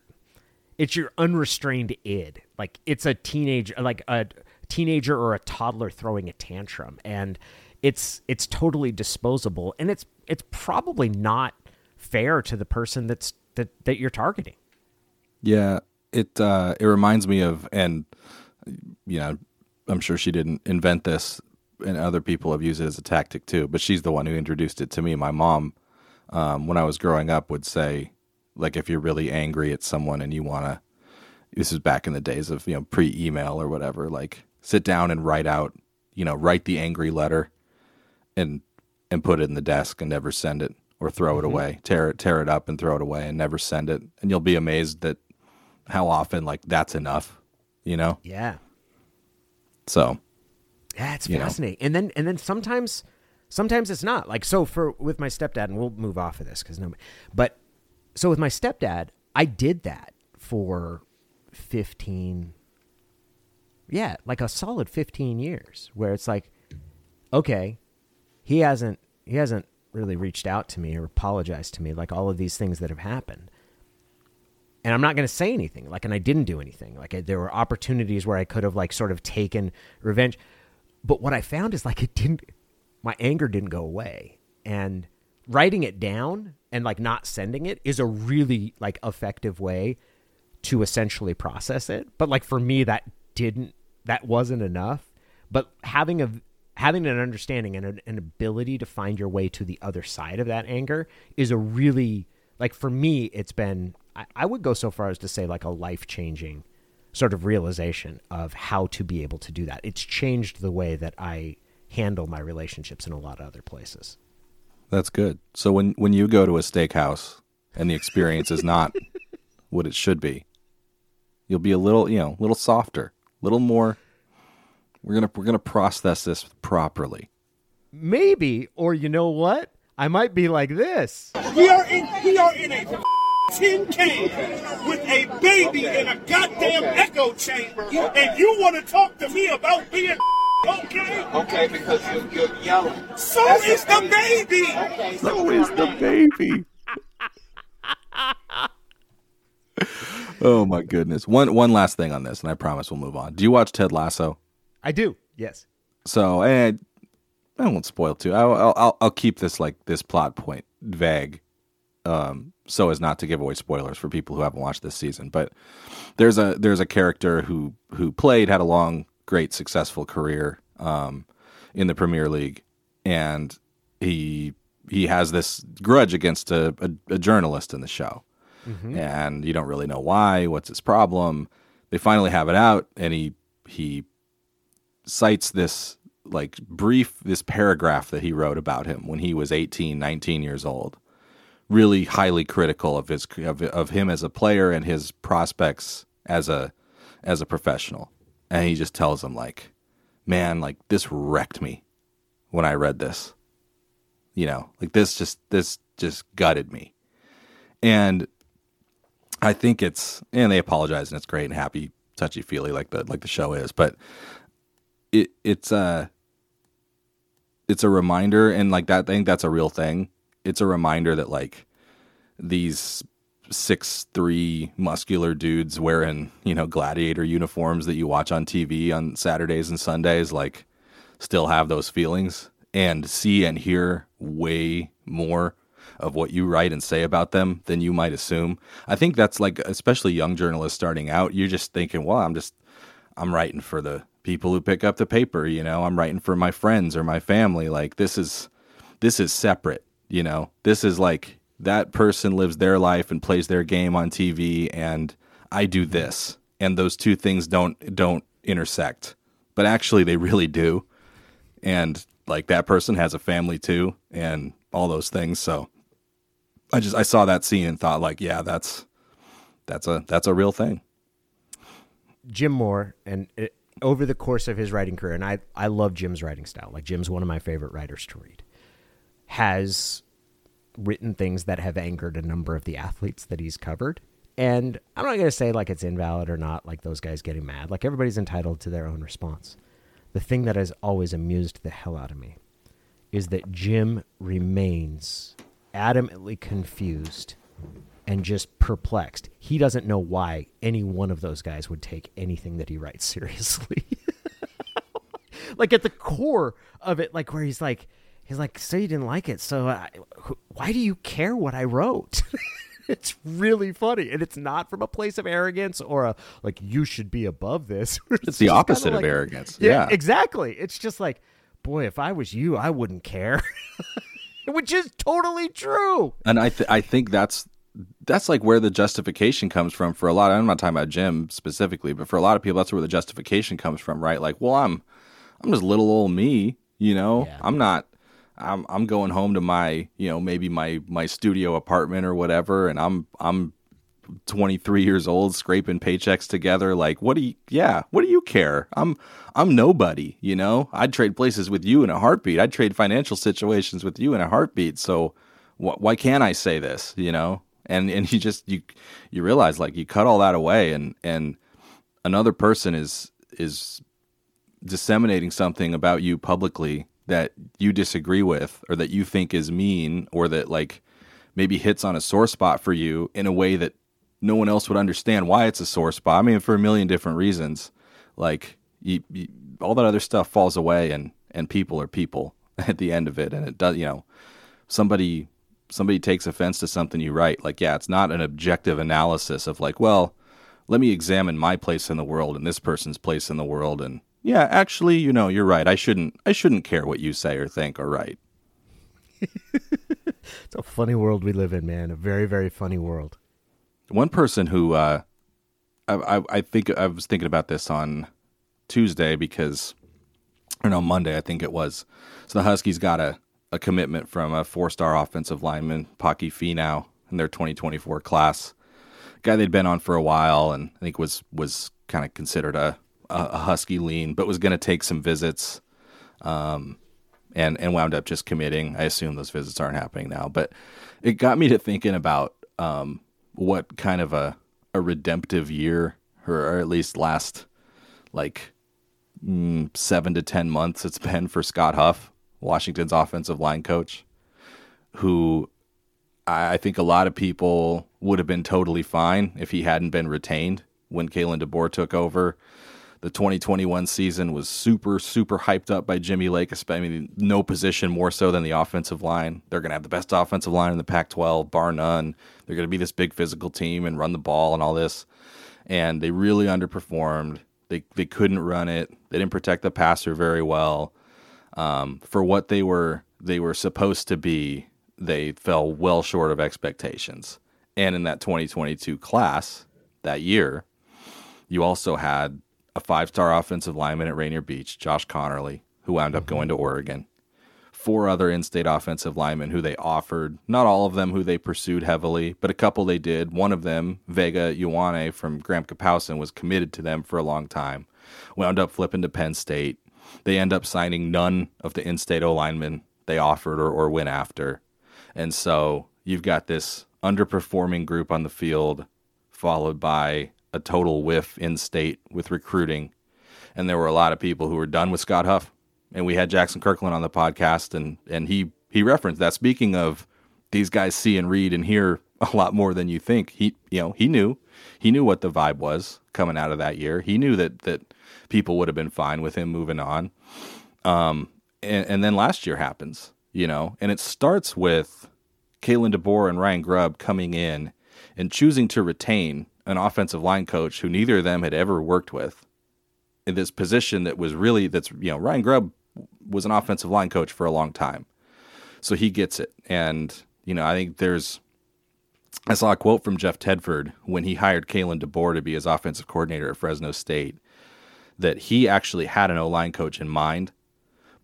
it's your unrestrained id. Like it's a teenage like a teenager or a toddler throwing a tantrum and it's it's totally disposable and it's it's probably not fair to the person that's that that you're targeting. Yeah, it uh, it reminds me of, and you know, I'm sure she didn't invent this, and other people have used it as a tactic too. But she's the one who introduced it to me. My mom, um, when I was growing up, would say, like, if you're really angry at someone and you want to, this is back in the days of you know pre-email or whatever, like sit down and write out, you know, write the angry letter, and and put it in the desk and never send it or throw it mm-hmm. away, tear it tear it up and throw it away and never send it, and you'll be amazed that how often like that's enough, you know. Yeah. So Yeah, it's you know. fascinating. And then and then sometimes sometimes it's not. Like so for with my stepdad and we'll move off of this cuz no but so with my stepdad, I did that for 15 yeah, like a solid 15 years where it's like okay, he hasn't he hasn't really reached out to me or apologized to me like all of these things that have happened and I'm not going to say anything. Like, and I didn't do anything. Like, I, there were opportunities where I could have like sort of taken revenge, but what I found is like it didn't. My anger didn't go away, and writing it down and like not sending it is a really like effective way to essentially process it. But like for me, that didn't. That wasn't enough. But having a having an understanding and an, an ability to find your way to the other side of that anger is a really like for me it's been I, I would go so far as to say like a life changing sort of realization of how to be able to do that it's changed the way that i handle my relationships in a lot of other places that's good. So when when you go to a steakhouse and the experience is not what it should be, you'll be a little you know a little softer, a little more. We're gonna we're gonna process this properly. maybe or you know what i might be like this We are in we are in a tin can with a baby in a goddamn echo chamber, and you want to talk to me about being okay? Okay, because you, you're yelling. So is the baby. So is the baby. oh my goodness. One one last thing on this, and I promise we'll move on. Do you watch Ted Lasso? i do yes So, and I won't spoil too. I'll, I'll I'll I'll keep this like this plot point vague, um, so as not to give away spoilers for people who haven't watched this season. But there's a there's a character who who played had a long, great, successful career um, in the Premier League, and he he has this grudge against a, a, a journalist in the show, and you don't really know why. What's his problem? They finally have it out, and he he cites this like brief this paragraph that he wrote about him when he was 18 19 years old really highly critical of his of, of him as a player and his prospects as a as a professional and he just tells him like man like this wrecked me when i read this you know like this just this just gutted me and i think it's and they apologize and it's great and happy touchy feely like the like the show is but it it's a it's a reminder and like that I think that's a real thing. It's a reminder that like these six three muscular dudes wearing, you know, gladiator uniforms that you watch on TV on Saturdays and Sundays, like still have those feelings and see and hear way more of what you write and say about them than you might assume. I think that's like especially young journalists starting out, you're just thinking, well, I'm just I'm writing for the people who pick up the paper, you know. I'm writing for my friends or my family. Like this is this is separate, you know. This is like that person lives their life and plays their game on TV and I do mm-hmm. this. And those two things don't don't intersect. But actually they really do. And like that person has a family too and all those things. So I just I saw that scene and thought like, yeah, that's that's a that's a real thing. Jim Moore, and it, over the course of his writing career, and I, I love Jim's writing style. Like Jim's one of my favorite writers to read. Has written things that have angered a number of the athletes that he's covered. And I'm not going to say like it's invalid or not, like those guys getting mad. Like everybody's entitled to their own response. The thing that has always amused the hell out of me is that Jim remains adamantly confused and just perplexed. He doesn't know why any one of those guys would take anything that he writes seriously. like at the core of it, like where he's like, he's like, so you didn't like it, so uh, I, why do you care what I wrote? it's really funny, and it's not from a place of arrogance or a like you should be above this. It's, the opposite kinda arrogance. Yeah, Yeah. exactly. It's just like, boy, if I was you, I wouldn't care. Which is totally true. and I th- I think that's that's like where the justification comes from for a lot. I'm not talking about Jim specifically, but for a lot of people, that's where the justification comes from, right? Like, well, I'm I'm just little old me, you know. Yeah. I'm not. I'm I'm going home to my you know maybe my my studio apartment or whatever, and I'm I'm 23 years old scraping paychecks together like what do you yeah what do you care? I'm i'm nobody you know? I'd trade places with you in a heartbeat. I'd trade financial situations with you in a heartbeat. So wh- why can't i say this you know? And and you just you you realize like you cut all that away and and another person is is disseminating something about you publicly that you disagree with or that you think is mean or that like maybe hits on a sore spot for you in a way that no one else would understand why it's a sore spot. I mean, for a million different reasons. Like you, you, all that other stuff falls away, and and people are people at the end of it, and it does. You know, somebody somebody takes offense to something you write. Like, yeah, it's not an objective analysis of like, well, let me examine my place in the world and this person's place in the world, and yeah, actually, you know, you're right. I shouldn't I shouldn't care what you say or think or write. It's a funny world we live in, man. A very, very funny world. One person who uh, I, I, I think I was thinking about this on Tuesday because, or no, Monday I think it was. So the Huskies got a, a commitment from a four star offensive lineman, Paki Finau, in their 2024 class. Guy they'd been on for a while, and I think was was kind of considered a, a, Husky lean, but was going to take some visits. Um, and and wound up just committing. I assume those visits aren't happening now, but it got me to thinking about um, what kind of a a redemptive year, or, at least last like mm, seven to ten months it's been for Scott Huff, Washington's offensive line coach, who I I think a lot of people would have been totally fine if he hadn't been retained when Kalen DeBoer took over. The 2021 season was super, super hyped up by Jimmy Lake. I mean, no position more so than the offensive line. They're going to have the best offensive line in the Pac 12, bar none. They're going to be this big physical team and run the ball and all this. And they really underperformed. They, they couldn't run it. They didn't protect the passer very well. Um, for what they were they were supposed to be, they fell well short of expectations. And in that 2022 class that year, you also had a five star offensive lineman at Rainier Beach, Josh Conerly, who wound up going to mm-hmm. Oregon. Four other in state offensive linemen who they offered, not all of them who they pursued heavily, but a couple they did. One of them, Vega Ioane from Graham Kapowsin, was committed to them for a long time. Wound up flipping to Penn State. They end up signing none of the in state O linemen they offered or, or went after. And so you've got this underperforming group on the field, followed by a total whiff in state with recruiting. And there were a lot of people who were done with Scott Huff. And we had Jaxson Kirkland on the podcast and, and he he referenced that speaking of these guys see and read and hear a lot more than you think. He you know, he knew. He knew what the vibe was coming out of that year. He knew that that people would have been fine with him moving on. Um and, and then last year happens, you know, and it starts with Kalen DeBoer and Ryan Grubb coming in and choosing to retain an offensive line coach who neither of them had ever worked with in this position that was really that's you know Ryan Grubb was an offensive line coach for a long time, so he gets it. And you know I think there's I saw a quote from Jeff Tedford when he hired Kalen DeBoer to be his offensive coordinator at Fresno State that he actually had an O line coach in mind,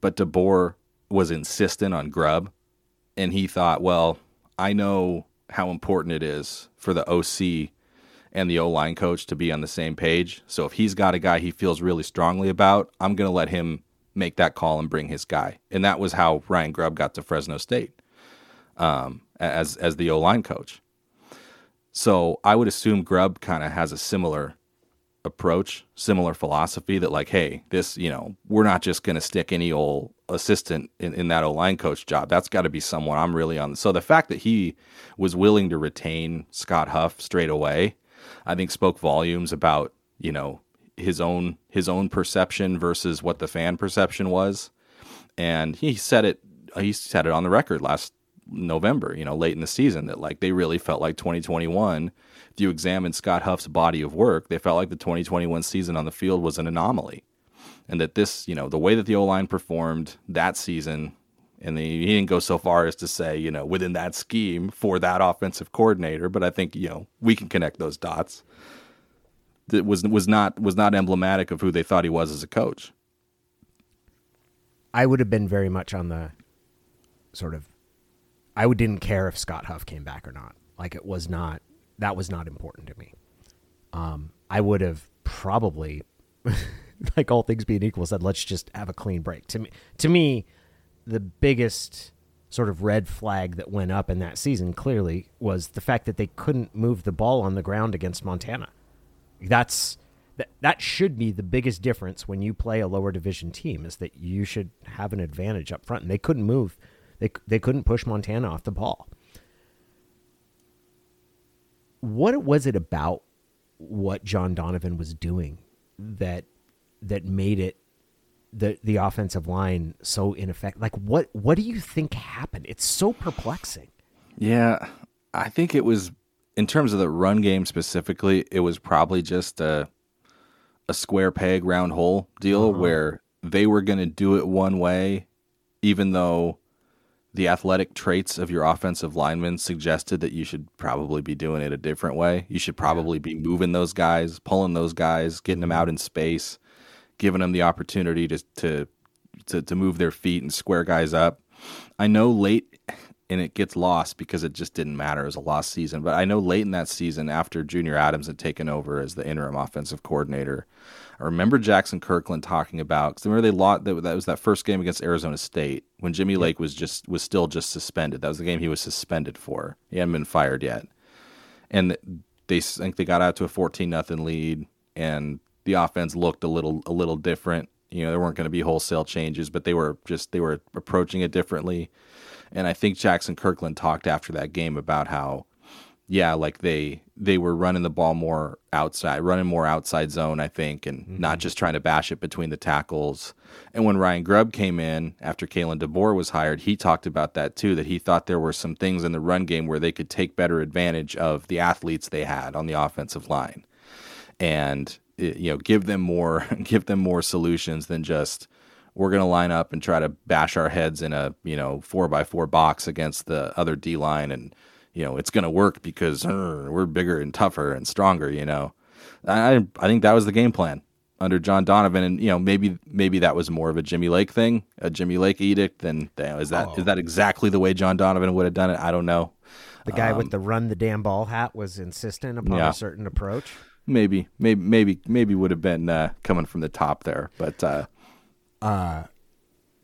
but DeBoer was insistent on Grubb, and he thought, well, I know how important it is for the OC and the O line coach to be on the same page. So if he's got a guy he feels really strongly about, I'm going to let him make that call and bring his guy. And that was how Ryan Grubb got to Fresno State um, as as the O line coach. So I would assume Grubb kind of has a similar approach, similar philosophy that like, hey, this, you know, we're not just going to stick any old assistant in, in that O line coach job. That's got to be someone I'm really on. So the fact that he was willing to retain Scott Huff straight away, I think spoke volumes about, you know, his own his own perception versus what the fan perception was. And he said it he said it on the record last November, you know, late in the season that like they really felt like 2021 if you examine Scott Huff's body of work, they felt like the 2021 season on the field was an anomaly. And that this, you know, the way that the O line performed that season, and he didn't go so far as to say, you know, within that scheme for that offensive coordinator, but I think, you know, we can connect those dots. That was was not was not emblematic of who they thought he was as a coach. I would have been very much on the sort of I would didn't care if Scott Huff came back or not. Like it was not that was not important to me. Um, I would have probably, like all things being equal, said let's just have a clean break. To me, to me, the biggest sort of red flag that went up in that season clearly was the fact that they couldn't move the ball on the ground against Montana. That's that that should be the biggest difference when you play a lower division team is that you should have an advantage up front. And they couldn't move. They they couldn't push Montana off the ball what was it about what John Donovan was doing that that made it the the offensive line so ineffective? Like what what do you think happened? It's so perplexing. Yeah, I think it was in terms of the run game specifically, it was probably just a a square peg round hole deal uh-huh. where they were going to do it one way even though the athletic traits of your offensive linemen suggested that you should probably be doing it a different way. You should probably be moving those guys, pulling those guys, getting them out in space, giving them the opportunity to to to, to move their feet and square guys up. I know late and it gets lost because it just didn't matter. It was a lost season. But I know late in that season, after Junior Adams had taken over as the interim offensive coordinator, I remember Jaxson Kirkland talking about because remember they lost that, that was that first game against Arizona State when Jimmy Lake was just was still just suspended. That was the game he was suspended for. He hadn't been fired yet, and they I think they got out to a fourteen nothing lead, and the offense looked a little a little different. You know, there weren't going to be wholesale changes, but they were just they were approaching it differently. And I think Jaxson Kirkland talked after that game about how, yeah, like they they were running the ball more outside, running more outside zone, I think, and mm-hmm. not just trying to bash it between the tackles. And when Ryan Grubb came in after Kalen DeBoer was hired, he talked about that too, that he thought there were some things in the run game where they could take better advantage of the athletes they had on the offensive line. And you know, give them more give them more solutions than just we're going to line up and try to bash our heads in a you know four by four box against the other D line, and you know it's going to work because uh, we're bigger and tougher and stronger. You know, I I think that was the game plan under John Donovan, and you know maybe maybe that was more of a Jimmy Lake thing, a Jimmy Lake edict. Than is that oh. is that exactly the way John Donovan would have done it? I don't know. The guy um, with the run the damn ball hat was insistent upon yeah. a certain approach. Maybe, maybe, maybe, maybe would have been uh, coming from the top there, but uh, uh,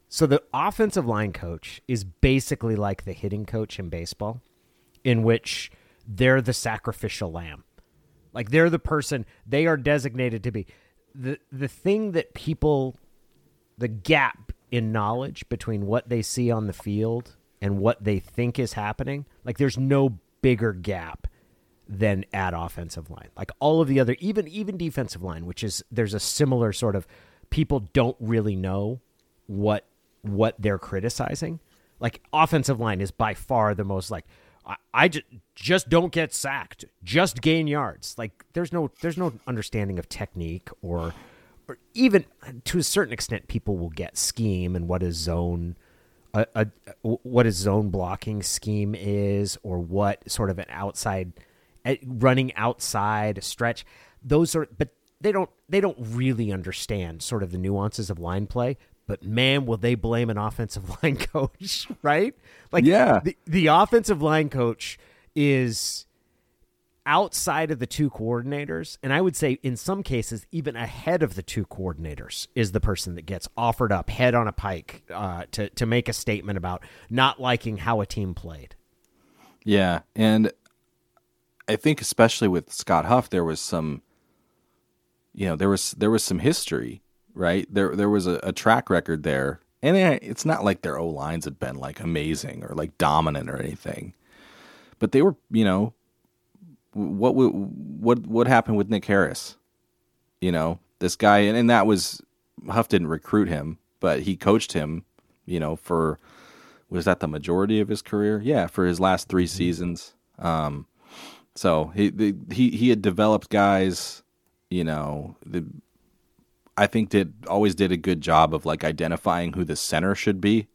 so the offensive line coach is basically like the hitting coach in baseball, in which they're the sacrificial lamb. Like they're the person they are designated to be. The the thing that people the gap in knowledge between what they see on the field and what they think is happening, like there's no bigger gap than at offensive line. Like all of the other even even defensive line, which is there's a similar sort of people don't really know what what they're criticizing. Like offensive line is by far the most like I, I just just don't get sacked, just gain yards. Like there's no there's no understanding of technique or or even to a certain extent people will get scheme and what is zone a, a what a zone blocking scheme is or what sort of an outside running outside stretch those are but they don't they don't really understand sort of the nuances of line play but man will they blame an offensive line coach right like Yeah. the, the offensive line coach is outside of the two coordinators and i would say in some cases even ahead of the two coordinators is the person that gets offered up head on a pike uh, to, to make a statement about not liking how a team played Yeah, and I think especially with Scott Huff, there was some, you know, there was there was some history, right? There there was a, a track record there, and it's not like their O lines had been like amazing or like dominant or anything, but they were, you know, what what what what happened with Nick Harris? You know, this guy, and, and that was Huff didn't recruit him, but he coached him, you know, for was that the majority of his career? Yeah, for his last 3 seasons. Um, so he he he had developed guys, you know, the I think did always did a good job of like identifying who the center should be.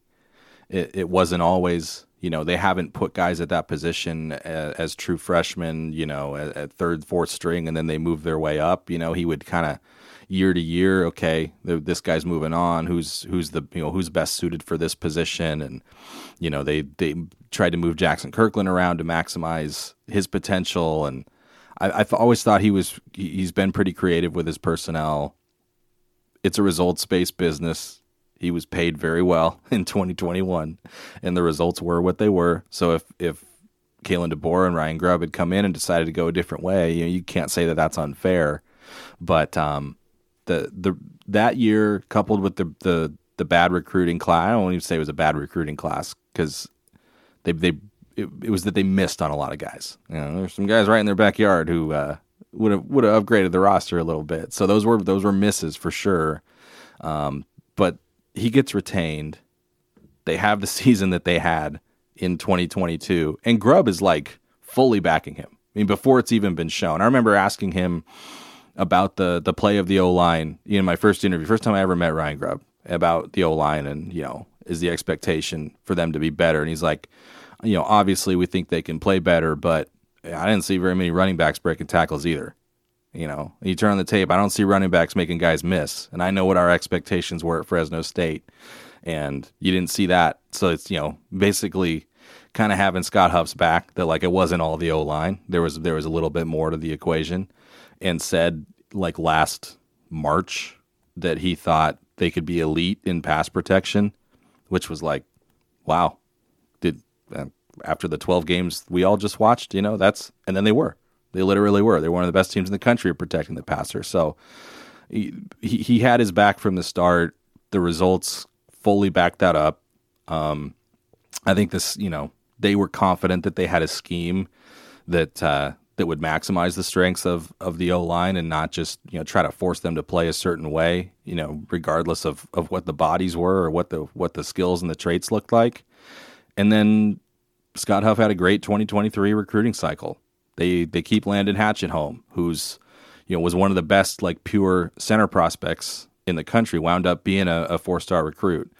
It it wasn't always, you know, they haven't put guys at that position as, as true freshmen, you know, at, at third, fourth string, and then they move their way up. You know, he would kind of year to year, okay, th- this guy's moving on. Who's who's the you know who's best suited for this position, and you know they they tried to move Jaxson Kirkland around to maximize his potential, and I, I've always thought he was he- he's been pretty creative with his personnel. It's a results based business. He was paid very well in 2021, and the results were what they were. So if if Kalen DeBoer and Ryan Grubb had come in and decided to go a different way, you know, you can't say that that's unfair. But um, the the that year coupled with the the the bad recruiting class, I don't even say it was a bad recruiting class because they they it, it was that they missed on a lot of guys. You know, there's some guys right in their backyard who uh, would have would have upgraded the roster a little bit. So those were those were misses for sure. Um, but he gets retained. They have the season that they had in 2022, and Grubb is like fully backing him. I mean, before it's even been shown. I remember asking him about the the play of the O line in my first interview, first time I ever met Ryan Grubb about the O line and you know is the expectation for them to be better, and he's like, you know, obviously we think they can play better, but I didn't see very many running backs breaking tackles either. You know, you turn on the tape, I don't see running backs making guys miss, and I know what our expectations were at Fresno State, and you didn't see that, so it's you know basically kind of having Scott Huff's back that like it wasn't all the O line. There was there was a little bit more to the equation, and said like last March that he thought they could be elite in pass protection, which was like, wow, did uh, after the 12 games we all just watched, you know, that's and then they were. They literally were. They were one of the best teams in the country at protecting the passer. So he he, he had his back from the start. The results fully backed that up. Um, I think this, you know, they were confident that they had a scheme that uh, that would maximize the strengths of of the O line and not just you know try to force them to play a certain way, you know, regardless of of what the bodies were or what the what the skills and the traits looked like. And then Scott Huff had a great 2023 recruiting cycle. They they keep Landon Hatch at home, who's you know was one of the best like pure center prospects in the country. Wound up being a, a four star recruit.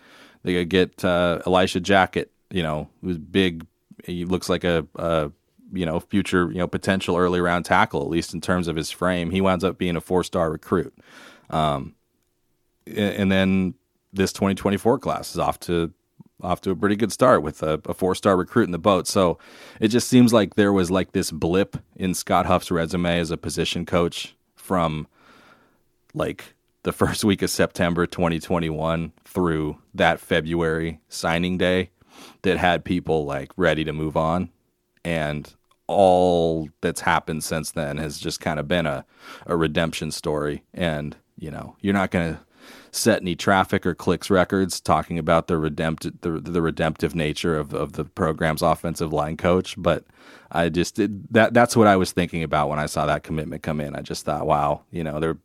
They get uh, Elishah Jackett, you know, who's big. He looks like a, a you know future you know potential early round tackle at least in terms of his frame. He winds up being a four star recruit. Um, and then this 2024 class is off to off to a pretty good start with a, a four star recruit in the boat. So it just seems like there was like this blip in Scott Huff's resume as a position coach from like the first week of September 2021 through that February signing day that had people like ready to move on. And all that's happened since then has just kind of been a, a redemption story. And, you know, you're not going to set any traffic or clicks records talking about the redemptive the, the redemptive nature of, of the program's offensive line coach, but I just did that that's what I was thinking about when I saw that commitment come in. I just thought, wow, you know, there a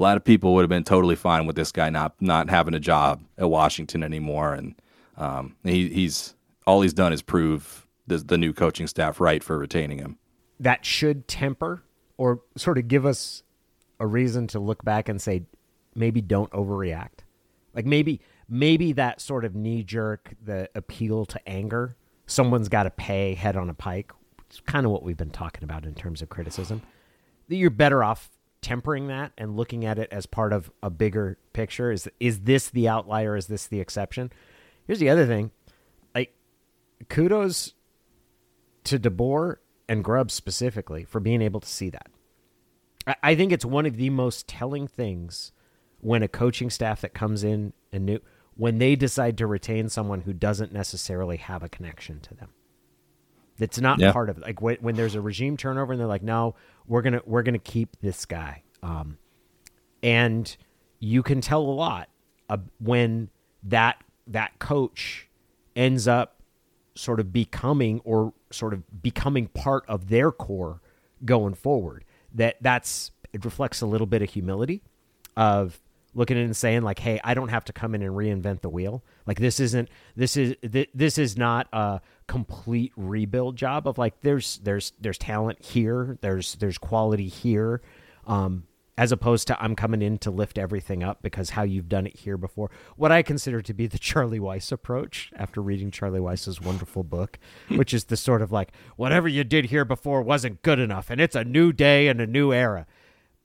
lot of people would have been totally fine with this guy not not having a job at Washington anymore and um, he, he's all he's done is prove the, the new coaching staff right for retaining him. That should temper or sort of give us a reason to look back and say, maybe don't overreact. Like maybe maybe that sort of knee jerk, the appeal to anger, someone's got to pay head on a pike. It's kind of what we've been talking about in terms of criticism. That you're better off tempering that and looking at it as part of a bigger picture. Is is this the outlier? Is this the exception? Here's the other thing. Like kudos to DeBoer and Grubb specifically for being able to see that. I, I think it's one of the most telling things when a coaching staff that comes in and new when they decide to retain someone who doesn't necessarily have a connection to them. That's not Yeah. part of it. Like when, when there's a regime turnover and they're like, no, we're gonna we're gonna keep this guy. Um, and you can tell a lot uh, when that that coach ends up sort of becoming or sort of becoming part of their core going forward. That that's it reflects a little bit of humility of looking at it and saying like hey i don't have to come in and reinvent the wheel. Like this isn't this is th- this is not a complete rebuild job of like there's there's there's talent here there's there's quality here. Um as opposed to I'm coming in to lift everything up because how you've done it here before. What I consider to be the Charlie Weis approach after reading Charlie Weis's wonderful book, which is the sort of like whatever you did here before wasn't good enough and it's a new day and a new era.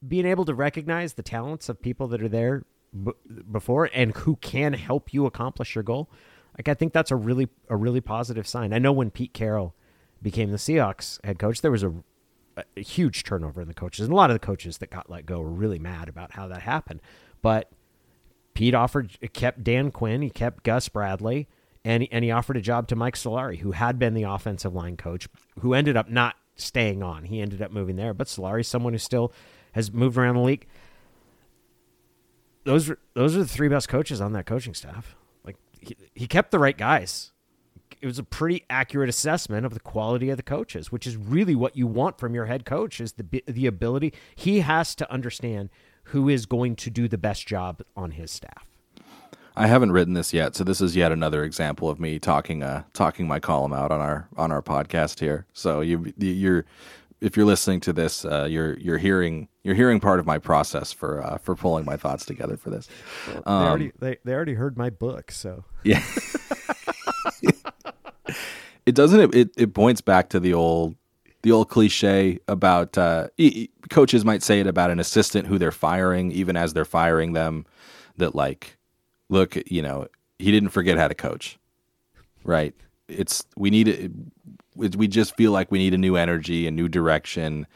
Being able to recognize the talents of people that are there b- before and who can help you accomplish your goal. Like I think that's a really a really positive sign. I know when Pete Carroll became the Seahawks head coach, there was a a huge turnover in the coaches, and a lot of the coaches that got let go were really mad about how that happened. But Pete offered, kept Dan Quinn, he kept Gus Bradley, and and he offered a job to Mike Solari, who had been the offensive line coach, who ended up not staying on. He ended up moving there, but Solari's someone who still has moved around the league. Those are, those are the three best coaches on that coaching staff. Like he, he kept the right guys it was a pretty accurate assessment of the quality of the coaches, which is really what you want from your head coach is the the ability he has to understand who is going to do the best job on his staff. I haven't written this yet, so this is yet another example of me talking uh talking my column out on our on our podcast here. So you you're if you're listening to this, uh, you're you're hearing you're hearing part of my process for uh, for pulling my thoughts together for this. they already they, they already heard my book, so Yeah. it doesn't it, it points back to the old the old cliche about uh, coaches might say it about an assistant who they're firing even as they're firing them that like look you know he didn't forget how to coach right? It's we need it we just feel like we need a new energy a new direction.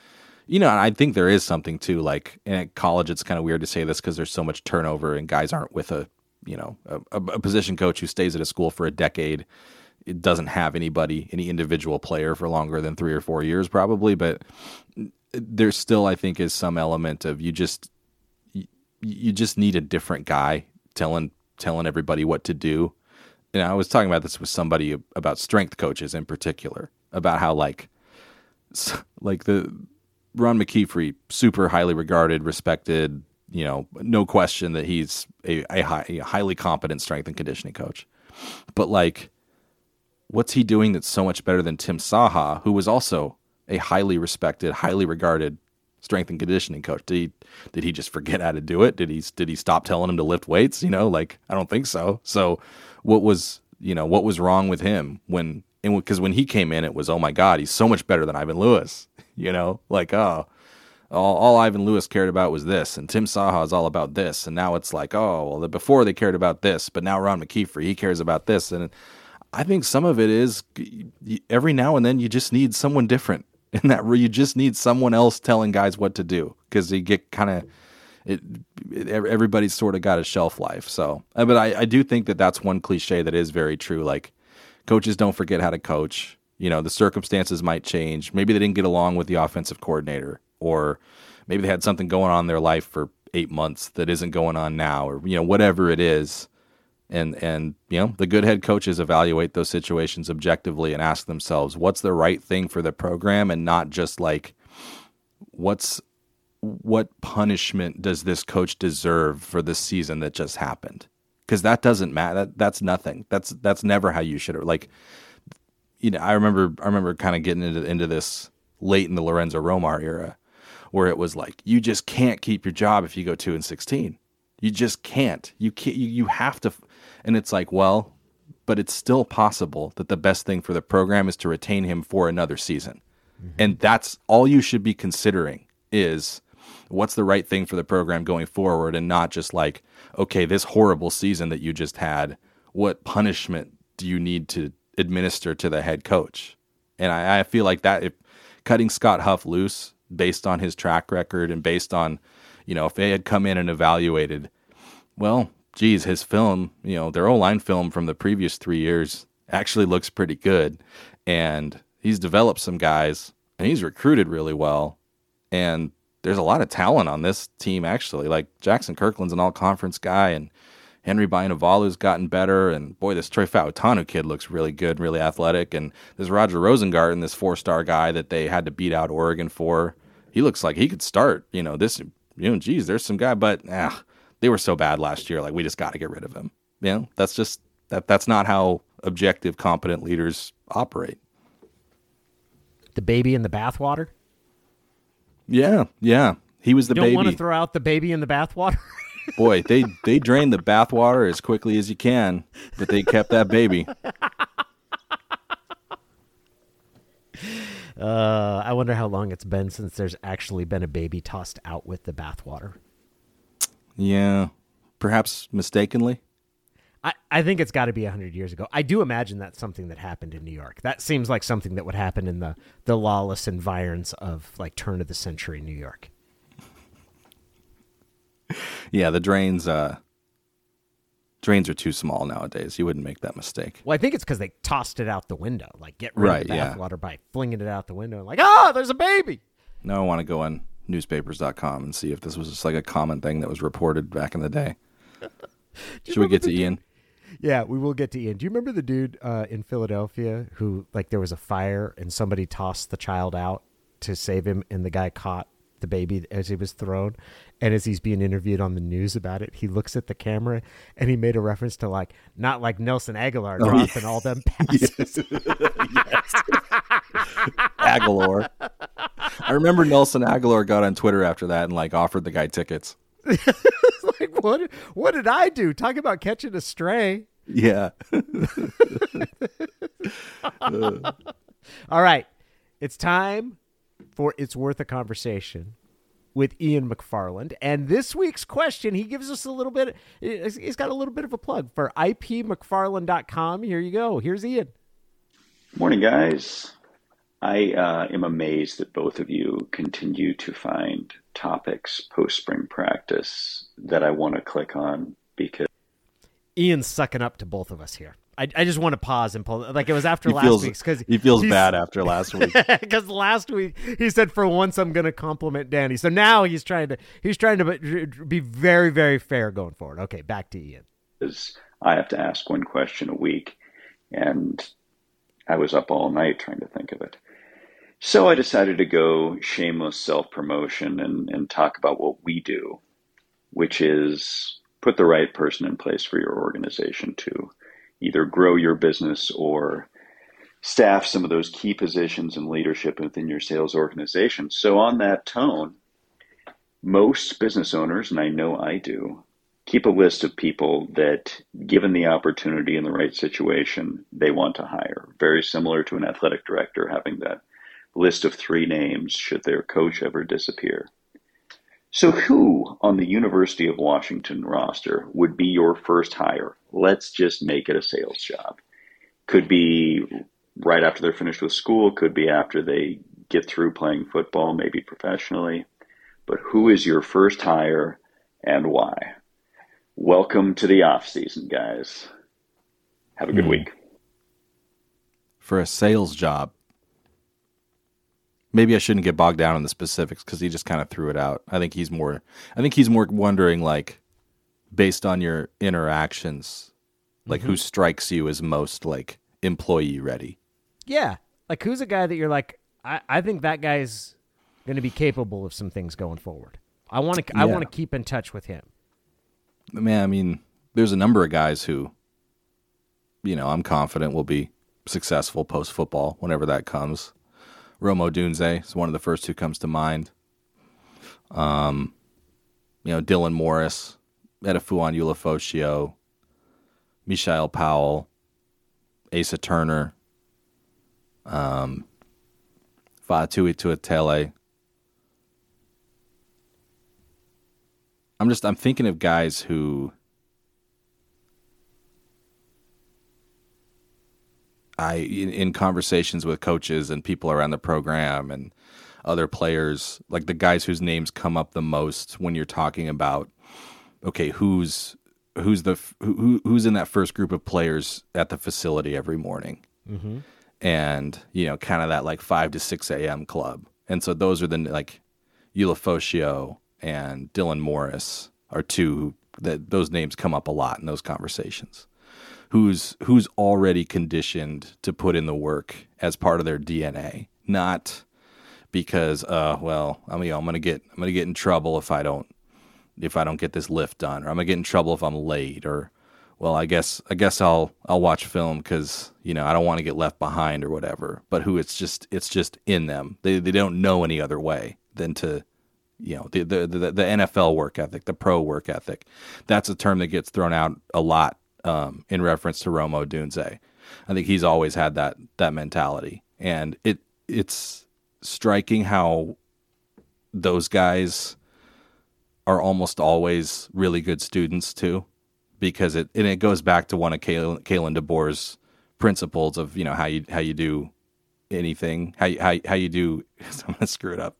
You know i think there is something too like in at college it's kind of weird to say this because there's so much turnover and guys aren't with a you know a, a position coach who stays at a school for a decade it doesn't have anybody any individual player for longer than three or four years probably but there still i think is some element of you just you, you just need a different guy telling telling everybody what to do. And i was talking about this with somebody about strength coaches in particular about how like like the Ron McKeefery super highly regarded respected you know no question that he's a, a, high, a highly competent strength and conditioning coach. But like what's he doing that's so much better than Tim Socha, who was also a highly respected, highly regarded strength and conditioning coach? Did he did he just forget how to do it? Did he did he stop telling him to lift weights? You know, like I don't think so. So what was you know what was wrong with him when and because when he came in, it was oh my god, he's so much better than Ivan Lewis. You know, like oh. All, all Ivan Lewis cared about was this, and Tim Socha is all about this, and now it's like, oh, well, before they cared about this, but now Ron McKeefery, he cares about this, and I think some of it is every now and then you just need someone different, in that you just need someone else telling guys what to do because you get kind of it, it. Everybody's sort of got a shelf life. So, uh, but I, I do think that that's one cliche that is very true. Like coaches don't forget how to coach. You know, the circumstances might change. Maybe they didn't get along with the offensive coordinator, or maybe they had something going on in their life for eight months that isn't going on now, or you know whatever it is, and and you know the good head coaches evaluate those situations objectively and ask themselves what's the right thing for the program, and not just like what's what punishment does this coach deserve for the season that just happened? Because that doesn't matter. That, that's nothing. That's that's never how you should like. You know, I remember I remember kind of getting into into this late in the Lorenzo Romar era, where it was like you just can't keep your job if you go two and sixteen. You just can't. You can't. You, you have to. And it's like, well, but it's still possible that the best thing for the program is to retain him for another season, mm-hmm. and that's all you should be considering is what's the right thing for the program going forward and not just like okay this horrible season that you just had what punishment do you need to administer to the head coach? And i, I feel like that if cutting scott huff loose based on his track record and based on you know if they had come in and evaluated well geez his film you know their o-line film from the previous three years actually looks pretty good and he's developed some guys and he's recruited really well and there's a lot of talent on this team actually. Like Jaxson Kirkland's an all conference guy and Henry Bainivalu's gotten better and boy this Troy Fautanu kid looks really good, really athletic and this Roger Rosengarten, this four star guy that they had to beat out Oregon for. He looks like he could start, you know, this you know, geez, there's some guy, but ah, they were so bad last year, like we just gotta get rid of him. You know, that's just that that's not how objective, competent leaders operate. The baby in the bathwater. Yeah, yeah. He was the baby. You don't baby. want to throw out the baby in the bathwater. Boy, they they drained the bathwater as quickly as you can, but they kept that baby. Uh, I wonder how long it's been since there's actually been a baby tossed out with the bathwater. Yeah, perhaps mistakenly. I, I think it's got to be 100 years ago. I do imagine that's something that happened in New York. That seems like something that would happen in the, the lawless environs of like turn of the century New York. Yeah, the drains uh drains are too small nowadays. You wouldn't make that mistake. Well, I think it's because they tossed it out the window. Like, get rid Right, of the yeah. bathwater by flinging it out the window. And like, oh, there's a baby. No, I want to go on newspapers.com and see if this was just like a common thing that was reported back in the day. Should we get to Ian? Yeah, we will get to Ian. Do you remember the dude uh, in Philadelphia who, like, there was a fire and somebody tossed the child out to save him, and the guy caught the baby as he was thrown? And as he's being interviewed on the news about it, he looks at the camera and he made a reference to, like, not like Nelson Agholor dropping all them passes. Agholor. I remember Nelson Agholor got on Twitter after that and like offered the guy tickets. like, what, what did I do? Talk about catching a stray. Yeah. All right. It's time for It's Worth a Conversation with Ian McFarland. And this week's question, he gives us a little bit, he's got a little bit of a plug for ipmcfarland.com. Here you go. Here's Ian. Morning, guys. I uh, am amazed that both of you continue to find topics post spring practice that I want to click on because Ian's sucking up to both of us here. I, I just want to pause and pull, like it was after He last feels week's because he feels bad after last week. because last week he said for once I'm going to compliment Danny. So now he's trying to he's trying to be very very fair going forward. Okay, back to Ian. I have to ask one question a week, and I was up all night trying to think of it. So I decided to go shameless self promotion and, and talk about what we do, which is put the right person in place for your organization to either grow your business or staff some of those key positions and leadership within your sales organization. So, on that tone, most business owners, and I know I do, keep a list of people that, given the opportunity in the right situation, they want to hire. Very similar to an athletic director having that list of three names should their coach ever disappear. So, who on the University of Washington roster would be your first hire? Let's just make it a sales job. Could be right after they're finished with school, could be after they get through playing football, maybe professionally. But who is your first hire and why? Welcome to the off season, guys. Have a good hmm. week. For a sales job. Maybe I shouldn't get bogged down in the specifics because he just kind of threw it out. I think he's more. I think he's more wondering like, based on your interactions, like who mm-hmm. strikes you as most like employee ready. Yeah. Like who's a guy that you're like, I, I think that guy's going to be capable of some things going forward. I want to I Yeah. want to keep in touch with him. Man, I mean, there's a number of guys who, you know, I'm confident will be successful post football whenever that comes. Romo Dunze is one of the first who comes to mind. Um, you know, Dylan Morris, Edefuan Ulofoshio, Mishael Powell, Asa Turner, um, Faatui Tuitele. I'm just I'm thinking of guys who I in, in conversations with coaches and people around the program and other players, like the guys whose names come up the most when you're talking about okay, who's who's the who, who's in that first group of players at the facility every morning, Mm-hmm. and you know, kind of that like five to six a.m. club, and so those are the like Ulofoshio and Dylan Morris are two that those names come up a lot in those conversations. Who's who's already conditioned to put in the work as part of their DNA, not because uh well I mean I'm gonna get I'm gonna get in trouble if I don't if I don't get this lift done, or I'm gonna get in trouble if I'm late, or well, I guess I guess I'll I'll watch film because you know I don't want to get left behind or whatever. But who it's just it's just in them. They they don't know any other way than to you know the the the, the NFL work ethic, the pro work ethic. That's a term that gets thrown out a lot um, in reference to Rome Odunze. I think he's always had that that mentality, and it it's striking how those guys are almost always really good students too, because it and it goes back to one of Kalen, Kalen DeBoer's principles of you know how you how you do anything how you, how, how you do I'm gonna screw it up.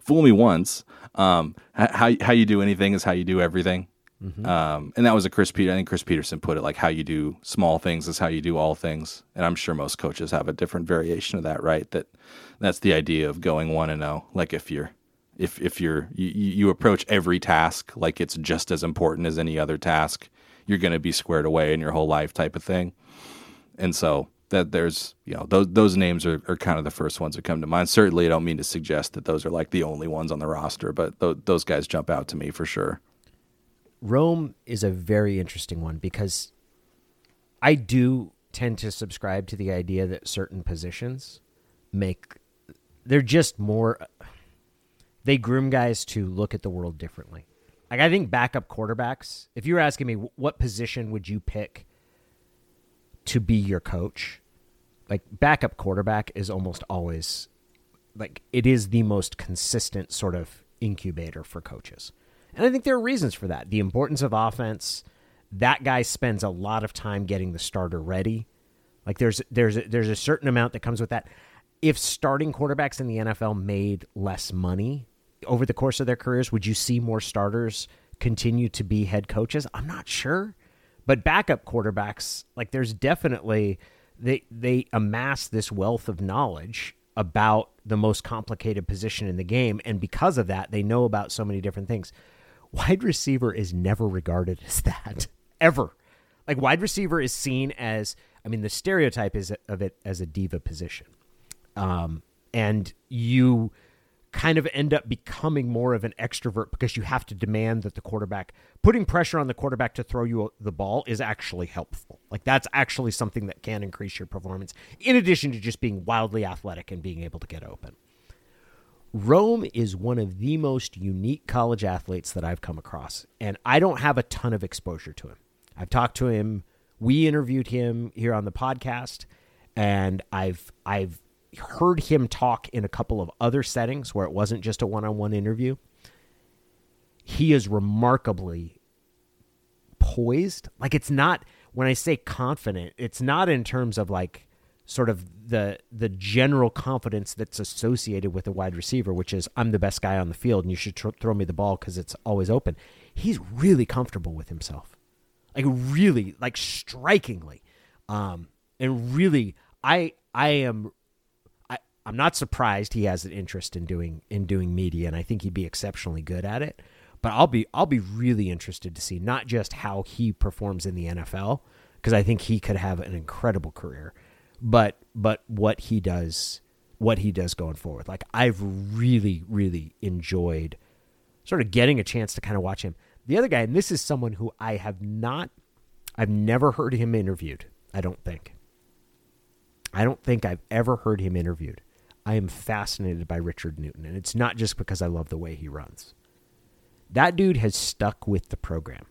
Fool me once um how how you do anything is how you do everything um and that was a Chris Peter I think Chris Petersen put it like how you do small things is how you do all things. And I'm sure most coaches have a different variation of that right? That that's the idea of going one and oh like if you're if if you're you, you approach every task like it's just as important as any other task you're going to be squared away in your whole life type of thing. And so that there's you know those those names are, are kind of the first ones that come to mind. Certainly i don't mean to suggest that those are like the only ones on the roster but th- those guys jump out to me for sure Rome is a very interesting one because I do tend to subscribe to the idea that certain positions make they're just more they groom guys to look at the world differently. Like I think backup quarterbacks, if you were asking me what position would you pick to be your coach, like backup quarterback is almost always like it is the most consistent sort of incubator for coaches. And I think there are reasons for that. The importance of offense, that guy spends a lot of time getting the starter ready. Like there's there's a, there's a certain amount that comes with that. If starting quarterbacks in the NFL made less money over the course of their careers, would you see more starters continue to be head coaches? I'm not sure. But backup quarterbacks, like there's definitely they they amass this wealth of knowledge about the most complicated position in the game and because of that they know about so many different things. Wide receiver is never regarded as that ever. Like wide receiver is seen as I mean the stereotype is of it as a diva position. Um and you kind of end up becoming more of an extrovert because you have to demand that the quarterback putting pressure on the quarterback to throw you the ball is actually helpful. Like that's actually something that can increase your performance in addition to just being wildly athletic and being able to get open. Rome is one of the most unique college athletes that I've come across, and I don't have a ton of exposure to him. I've talked to him. We interviewed him here on the podcast, and I've I've heard him talk in a couple of other settings where it wasn't just a one-on-one interview. He is remarkably poised. Like it's not when I say confident, it's not in terms of like sort of the the general confidence that's associated with a wide receiver, which is I'm the best guy on the field and you should tr- throw me the ball because it's always open. He's really comfortable with himself, like really, like strikingly, um, and really, I I am. I, I'm not surprised he has an interest in doing in doing media, and I think he'd be exceptionally good at it. But I'll be I'll be really interested to see not just how he performs in the NFL because I think he could have an incredible career, but but what he does what he does going forward. Like I've really really enjoyed sort of getting a chance to kind of watch him. The other guy, and this is someone who I have not I've never heard him interviewed. I don't think. I don't think I've ever heard him interviewed. I am fascinated by Richard Newton, and it's not just because I love the way he runs. That dude has stuck with the program.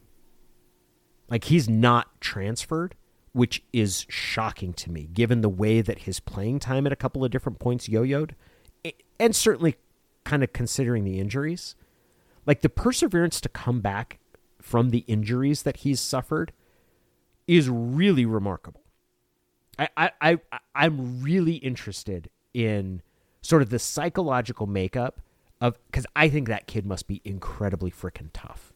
Like he's not transferred, which is shocking to me, given the way that his playing time at a couple of different points yo yoed, and certainly kind of considering the injuries. Like the perseverance to come back from the injuries that he's suffered is really remarkable. I, I, I I'm really interested in sort of the psychological makeup of because I think that kid must be incredibly freaking tough.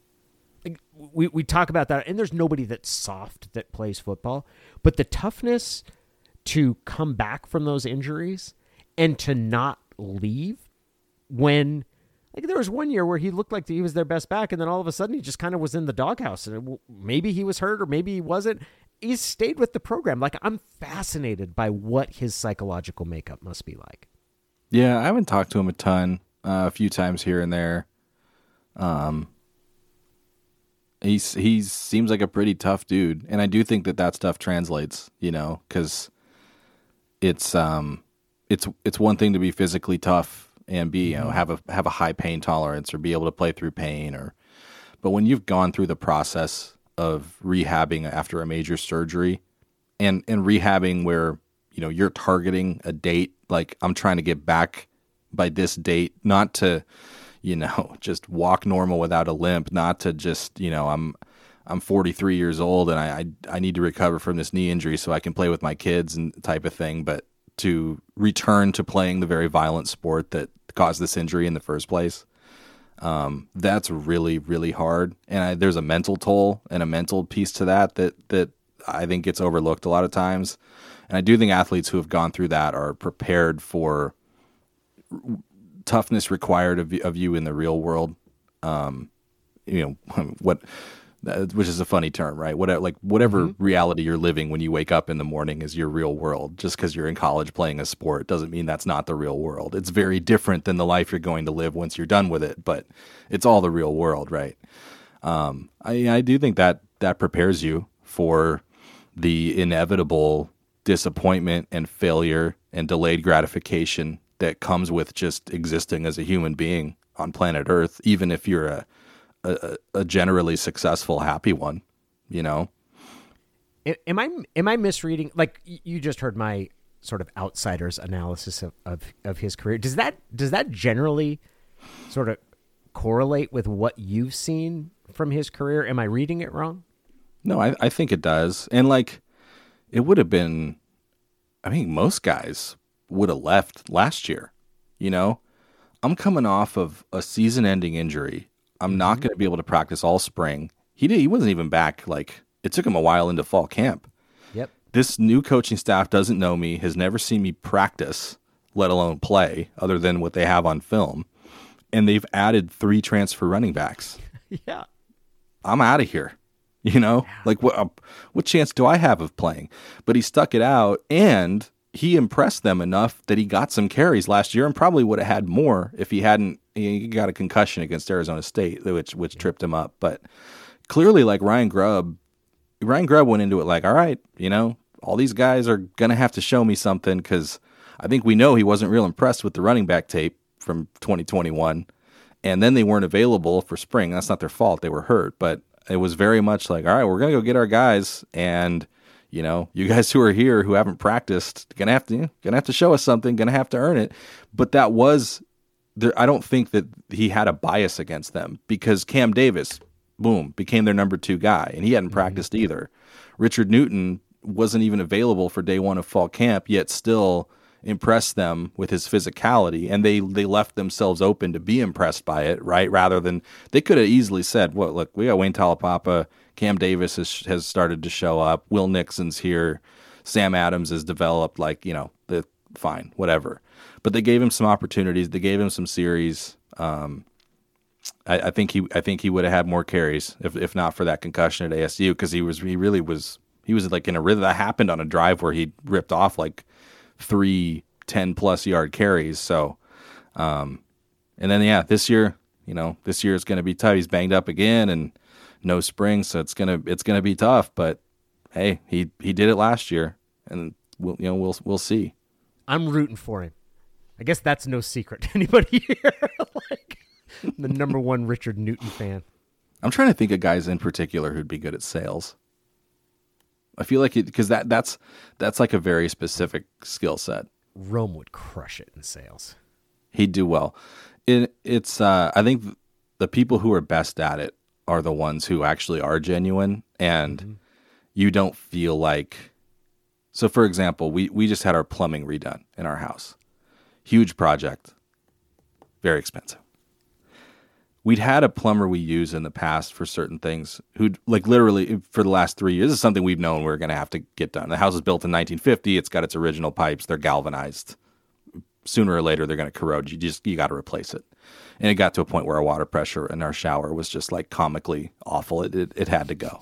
We we talk about that, and there's nobody that's soft that plays football, but the toughness to come back from those injuries and to not leave when like there was one year where he looked like he was their best back, and then all of a sudden he just kind of was in the doghouse, and it, maybe he was hurt or maybe he wasn't. He stayed with the program. Like I'm fascinated by what his psychological makeup must be like. Yeah, I haven't talked to him a ton, uh, a few times here and there. Um, he's he seems like a pretty tough dude, and I do think that that stuff translates. You know, because it's um, it's it's one thing to be physically tough and be you know have a have a high pain tolerance or be able to play through pain or, but when you've gone through the process of rehabbing after a major surgery, and and rehabbing where you know you're targeting a date like I'm trying to get back by this date, not to you know, just walk normal without a limp, not to just, you know, I'm I'm 43 years old and I, I, I need to recover from this knee injury so I can play with my kids and type of thing, but to return to playing the very violent sport that caused this injury in the first place. Um, that's really really hard, and I, there's a mental toll and a mental piece to that that that I think gets overlooked a lot of times. And I do think athletes who have gone through that are prepared for toughness required of, of you in the real world. Um, you know what, which is a funny term, right? What like whatever mm-hmm. reality you're living when you wake up in the morning is your real world. Just because you're in college playing a sport doesn't mean that's not the real world. It's very different than the life you're going to live once you're done with it, but it's all the real world, right? Um, I I do think that that prepares you for the inevitable disappointment and failure and delayed gratification that comes with just existing as a human being on planet Earth, even if you're a a, a generally successful, happy one. You know. Am I am I misreading? Like you just heard my sort of outsider's analysis of, of, of his career. Does that does that generally sort of correlate with what you've seen from his career? Am I reading it wrong? No, I, I think it does. And like it would have been I mean most guys would have left last year. You know, I'm coming off of a season ending injury. I'm not mm-hmm. going to be able to practice all spring. He did, he wasn't even back. Like it took him a while into fall camp. Yep. This new coaching staff doesn't know me, has never seen me practice, let alone play, other than what they have on film. And they've added three transfer running backs. yeah. I'm out of here. You know, yeah. like what? Uh, what chance do I have of playing? But he stuck it out, and he impressed them enough that he got some carries last year and probably would have had more if he hadn't he got a concussion against Arizona State which which tripped him up. But clearly like Ryan Grubb Ryan Grubb went into it like all right you know all these guys are going to have to show me something cuz I think we know he wasn't real impressed with the running back tape from 2021 and then they weren't available for spring. That's not their fault. They were hurt. But it was very much like all right we're going to go get our guys and you know, you guys who are here who haven't practiced, gonna have to gonna have to show us something, gonna have to earn it. But that was there. I don't think that he had a bias against them because Cam Davis, boom, became their number two guy, and he hadn't mm-hmm. practiced either. Richard Newton wasn't even available for day one of fall camp, yet still impressed them with his physicality, and they they left themselves open to be impressed by it, right? Rather than they could have easily said, "Well, look, we got Wayne Taulapapa." Cam Davis has, has started to show up. Will Nixon's here. Sam Adams has developed like you know the fine, whatever. But they gave him some opportunities. They gave him some series. Um, I, I think he I think he would have had more carries if if not for that concussion at ASU because he was he really was he was like in a rhythm that happened on a drive where he ripped off like three 10 plus yard carries. So, um, and then yeah, this year, you know, this year is going to be tough. He's banged up again and no spring, so it's gonna it's gonna be tough. But hey, he he did it last year, and we'll you know we'll we'll see. I'm rooting for him. I guess that's no secret to anybody here. like the number one Richard Newton fan. I'm trying to think of guys in particular who'd be good at sales. I feel like it because that that's that's like a very specific skill set. Rome would crush it in sales. He'd do well. It, it's uh, I think the people who are best at it are the ones who actually are genuine and mm-hmm. you don't feel like so for example we we just had our plumbing redone in our house. Huge project very expensive. We'd had a plumber we use in the past for certain things who like literally for the last three years is something we've known we are going to have to get done. The house was built in 1950 it's got its original pipes they're galvanized sooner or later they're going to corrode you just you got to replace it and it got to a point where our water pressure in our shower was just like comically awful. It it, it had to go.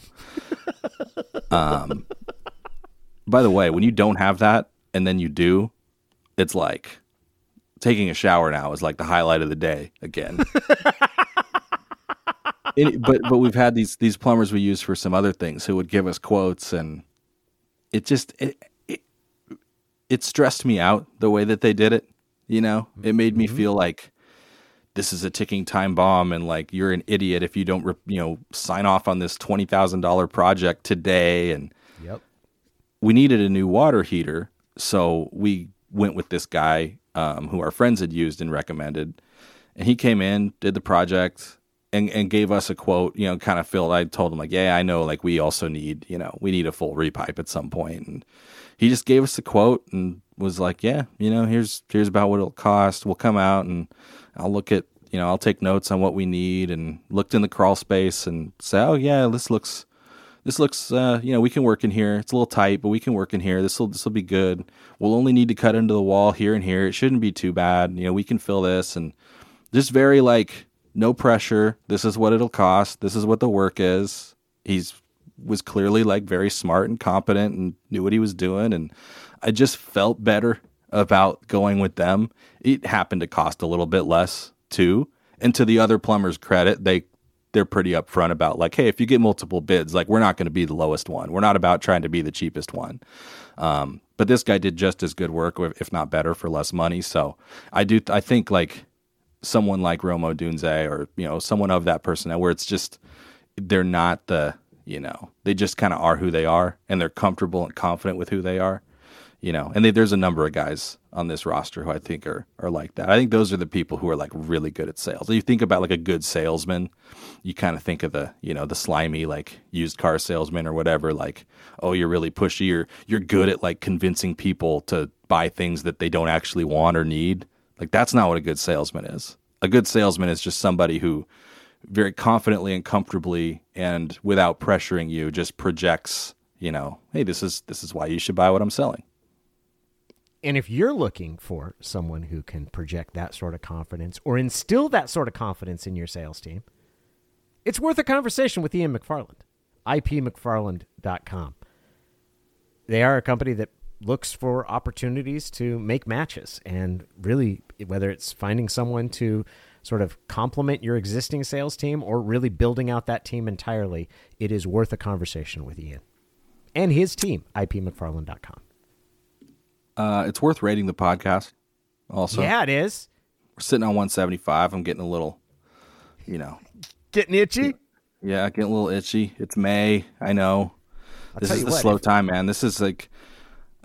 um, by the way, when you don't have that and then you do, it's like taking a shower now is like the highlight of the day again. it, but but we've had these these plumbers we use for some other things who would give us quotes and it just it, it, it stressed me out the way that they did it. You know, it made me mm-hmm. feel like this is a ticking time bomb and like you're an idiot if you don't you know sign off on this $20,000 project today and Yep. We needed a new water heater, so we went with this guy um, who our friends had used and recommended. And he came in, did the project, and, and gave us a quote, you know, kind of filled. I told him, like, yeah, I know, like, we also need, you know, we need a full repipe at some point. And he just gave us a quote and was like, yeah, you know, here's, here's about what it'll cost. We'll come out and I'll look at you know I'll take notes on what we need and looked in the crawl space and say, oh yeah, this looks this looks uh, you know we can work in here. It's a little tight, but we can work in here. This will this will be good. We'll only need to cut into the wall here and here. It shouldn't be too bad. You know we can fill this and just very like no pressure. This is what it'll cost. This is what the work is. He's was clearly like very smart and competent and knew what he was doing and I just felt better about going with them. It happened to cost a little bit less too. And to the other plumbers' credit, they they're pretty upfront about like, hey, if you get multiple bids, like we're not going to be the lowest one. We're not about trying to be the cheapest one. Um, but this guy did just as good work, if not better, for less money. So I do. I think like someone like Rome Odunze or you know someone of that personnel, where it's just they're not the you know they just kind of are who they are and they're comfortable and confident with who they are you know, and they, there's a number of guys on this roster who I think are are like that. I think those are the people who are like really good at sales. You think about like a good salesman, you kind of think of the you know the slimy like used car salesman or whatever. Like, oh, you're really pushy. You're you're good at like convincing people to buy things that they don't actually want or need. Like that's not what a good salesman is. A good salesman is just somebody who very confidently and comfortably and without pressuring you just projects you know hey this is this is why you should buy what i'm selling and if you're looking for someone who can project that sort of confidence or instill that sort of confidence in your sales team, it's worth a conversation with Ian McFarland, ipmcfarland.com. They are a company that looks for opportunities to make matches and really whether it's finding someone to sort of complement your existing sales team or really building out that team entirely, it is worth a conversation with Ian and his team, ipmcfarland.com. Uh, it's worth rating the podcast. Also, yeah, it is. We're sitting on 175. I'm getting a little, you know, getting itchy. Yeah, getting a little itchy. It's May. I know. I'll this is the what, slow if... time, man. This is like,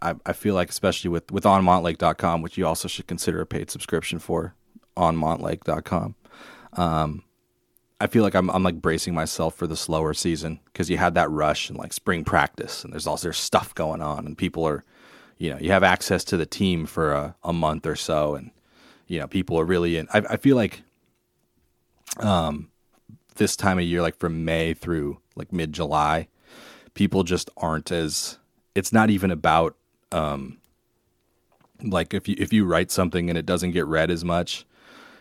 I, I feel like, especially with with onmontlake.com, which you also should consider a paid subscription for, onmontlake.com. Um, I feel like I'm I'm like bracing myself for the slower season because you had that rush and like spring practice and there's all there's stuff going on and people are you know, you have access to the team for a, a month or so, and you know, people are really in. I, I feel like, um, this time of year, like from May through like mid July, people just aren't as. It's not even about um, like if you if you write something and it doesn't get read as much,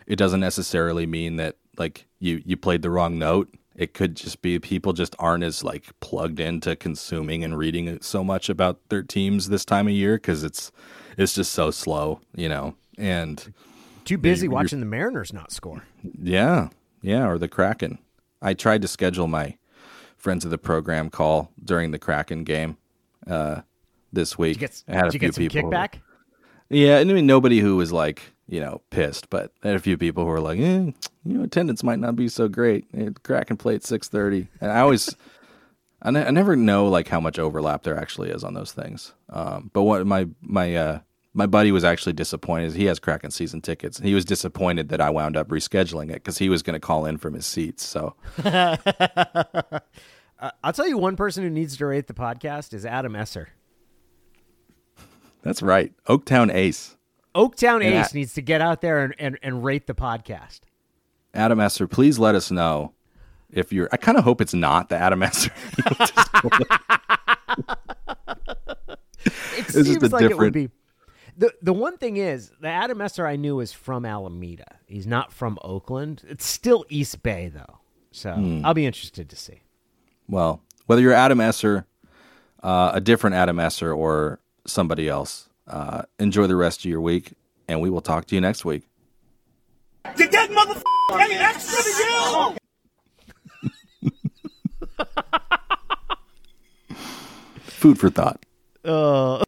it doesn't necessarily mean that like you you played the wrong note. It could just be people just aren't as like plugged into consuming and reading so much about their teams this time of year because it's it's just so slow, you know. And Too busy you're- watching the Mariners not score. yeah, yeah, or the Kraken. I tried to schedule my friends of the program call during the Kraken game uh, this week. Did you get, I had a few people who- kickback? yeah, and I mean nobody who was like you know pissed, but I had a few people who were like, eh, you know, attendance might not be so great. Kraken play at six thirty, and I always. I, ne- I never know like how much overlap there actually is on those things. Um, but what my my uh, my buddy was actually disappointed. He has Kraken season tickets, he was disappointed that I wound up rescheduling it because he was going to call in from his seats. So I'll tell you one person who needs to rate the podcast is Adam Esser. that's right, Oaktown Ace, Oaktown. Ace needs to get out there and, and, and rate the podcast. Adam Esser. Please let us know if you're. I kind of hope it's not the Adam Esser. It This is seems the like it would be. The the one thing is the Adam Esser I knew is from Alameda. He's not from Oakland. It's still East Bay though. So Hmm. I'll be interested to see. Well, whether you're Adam Esser, uh, a different Adam Esser, or somebody else, uh, enjoy the rest of your week, and we will talk to you next week. Did that motherfucker pay extra to you? Food for thought. Uh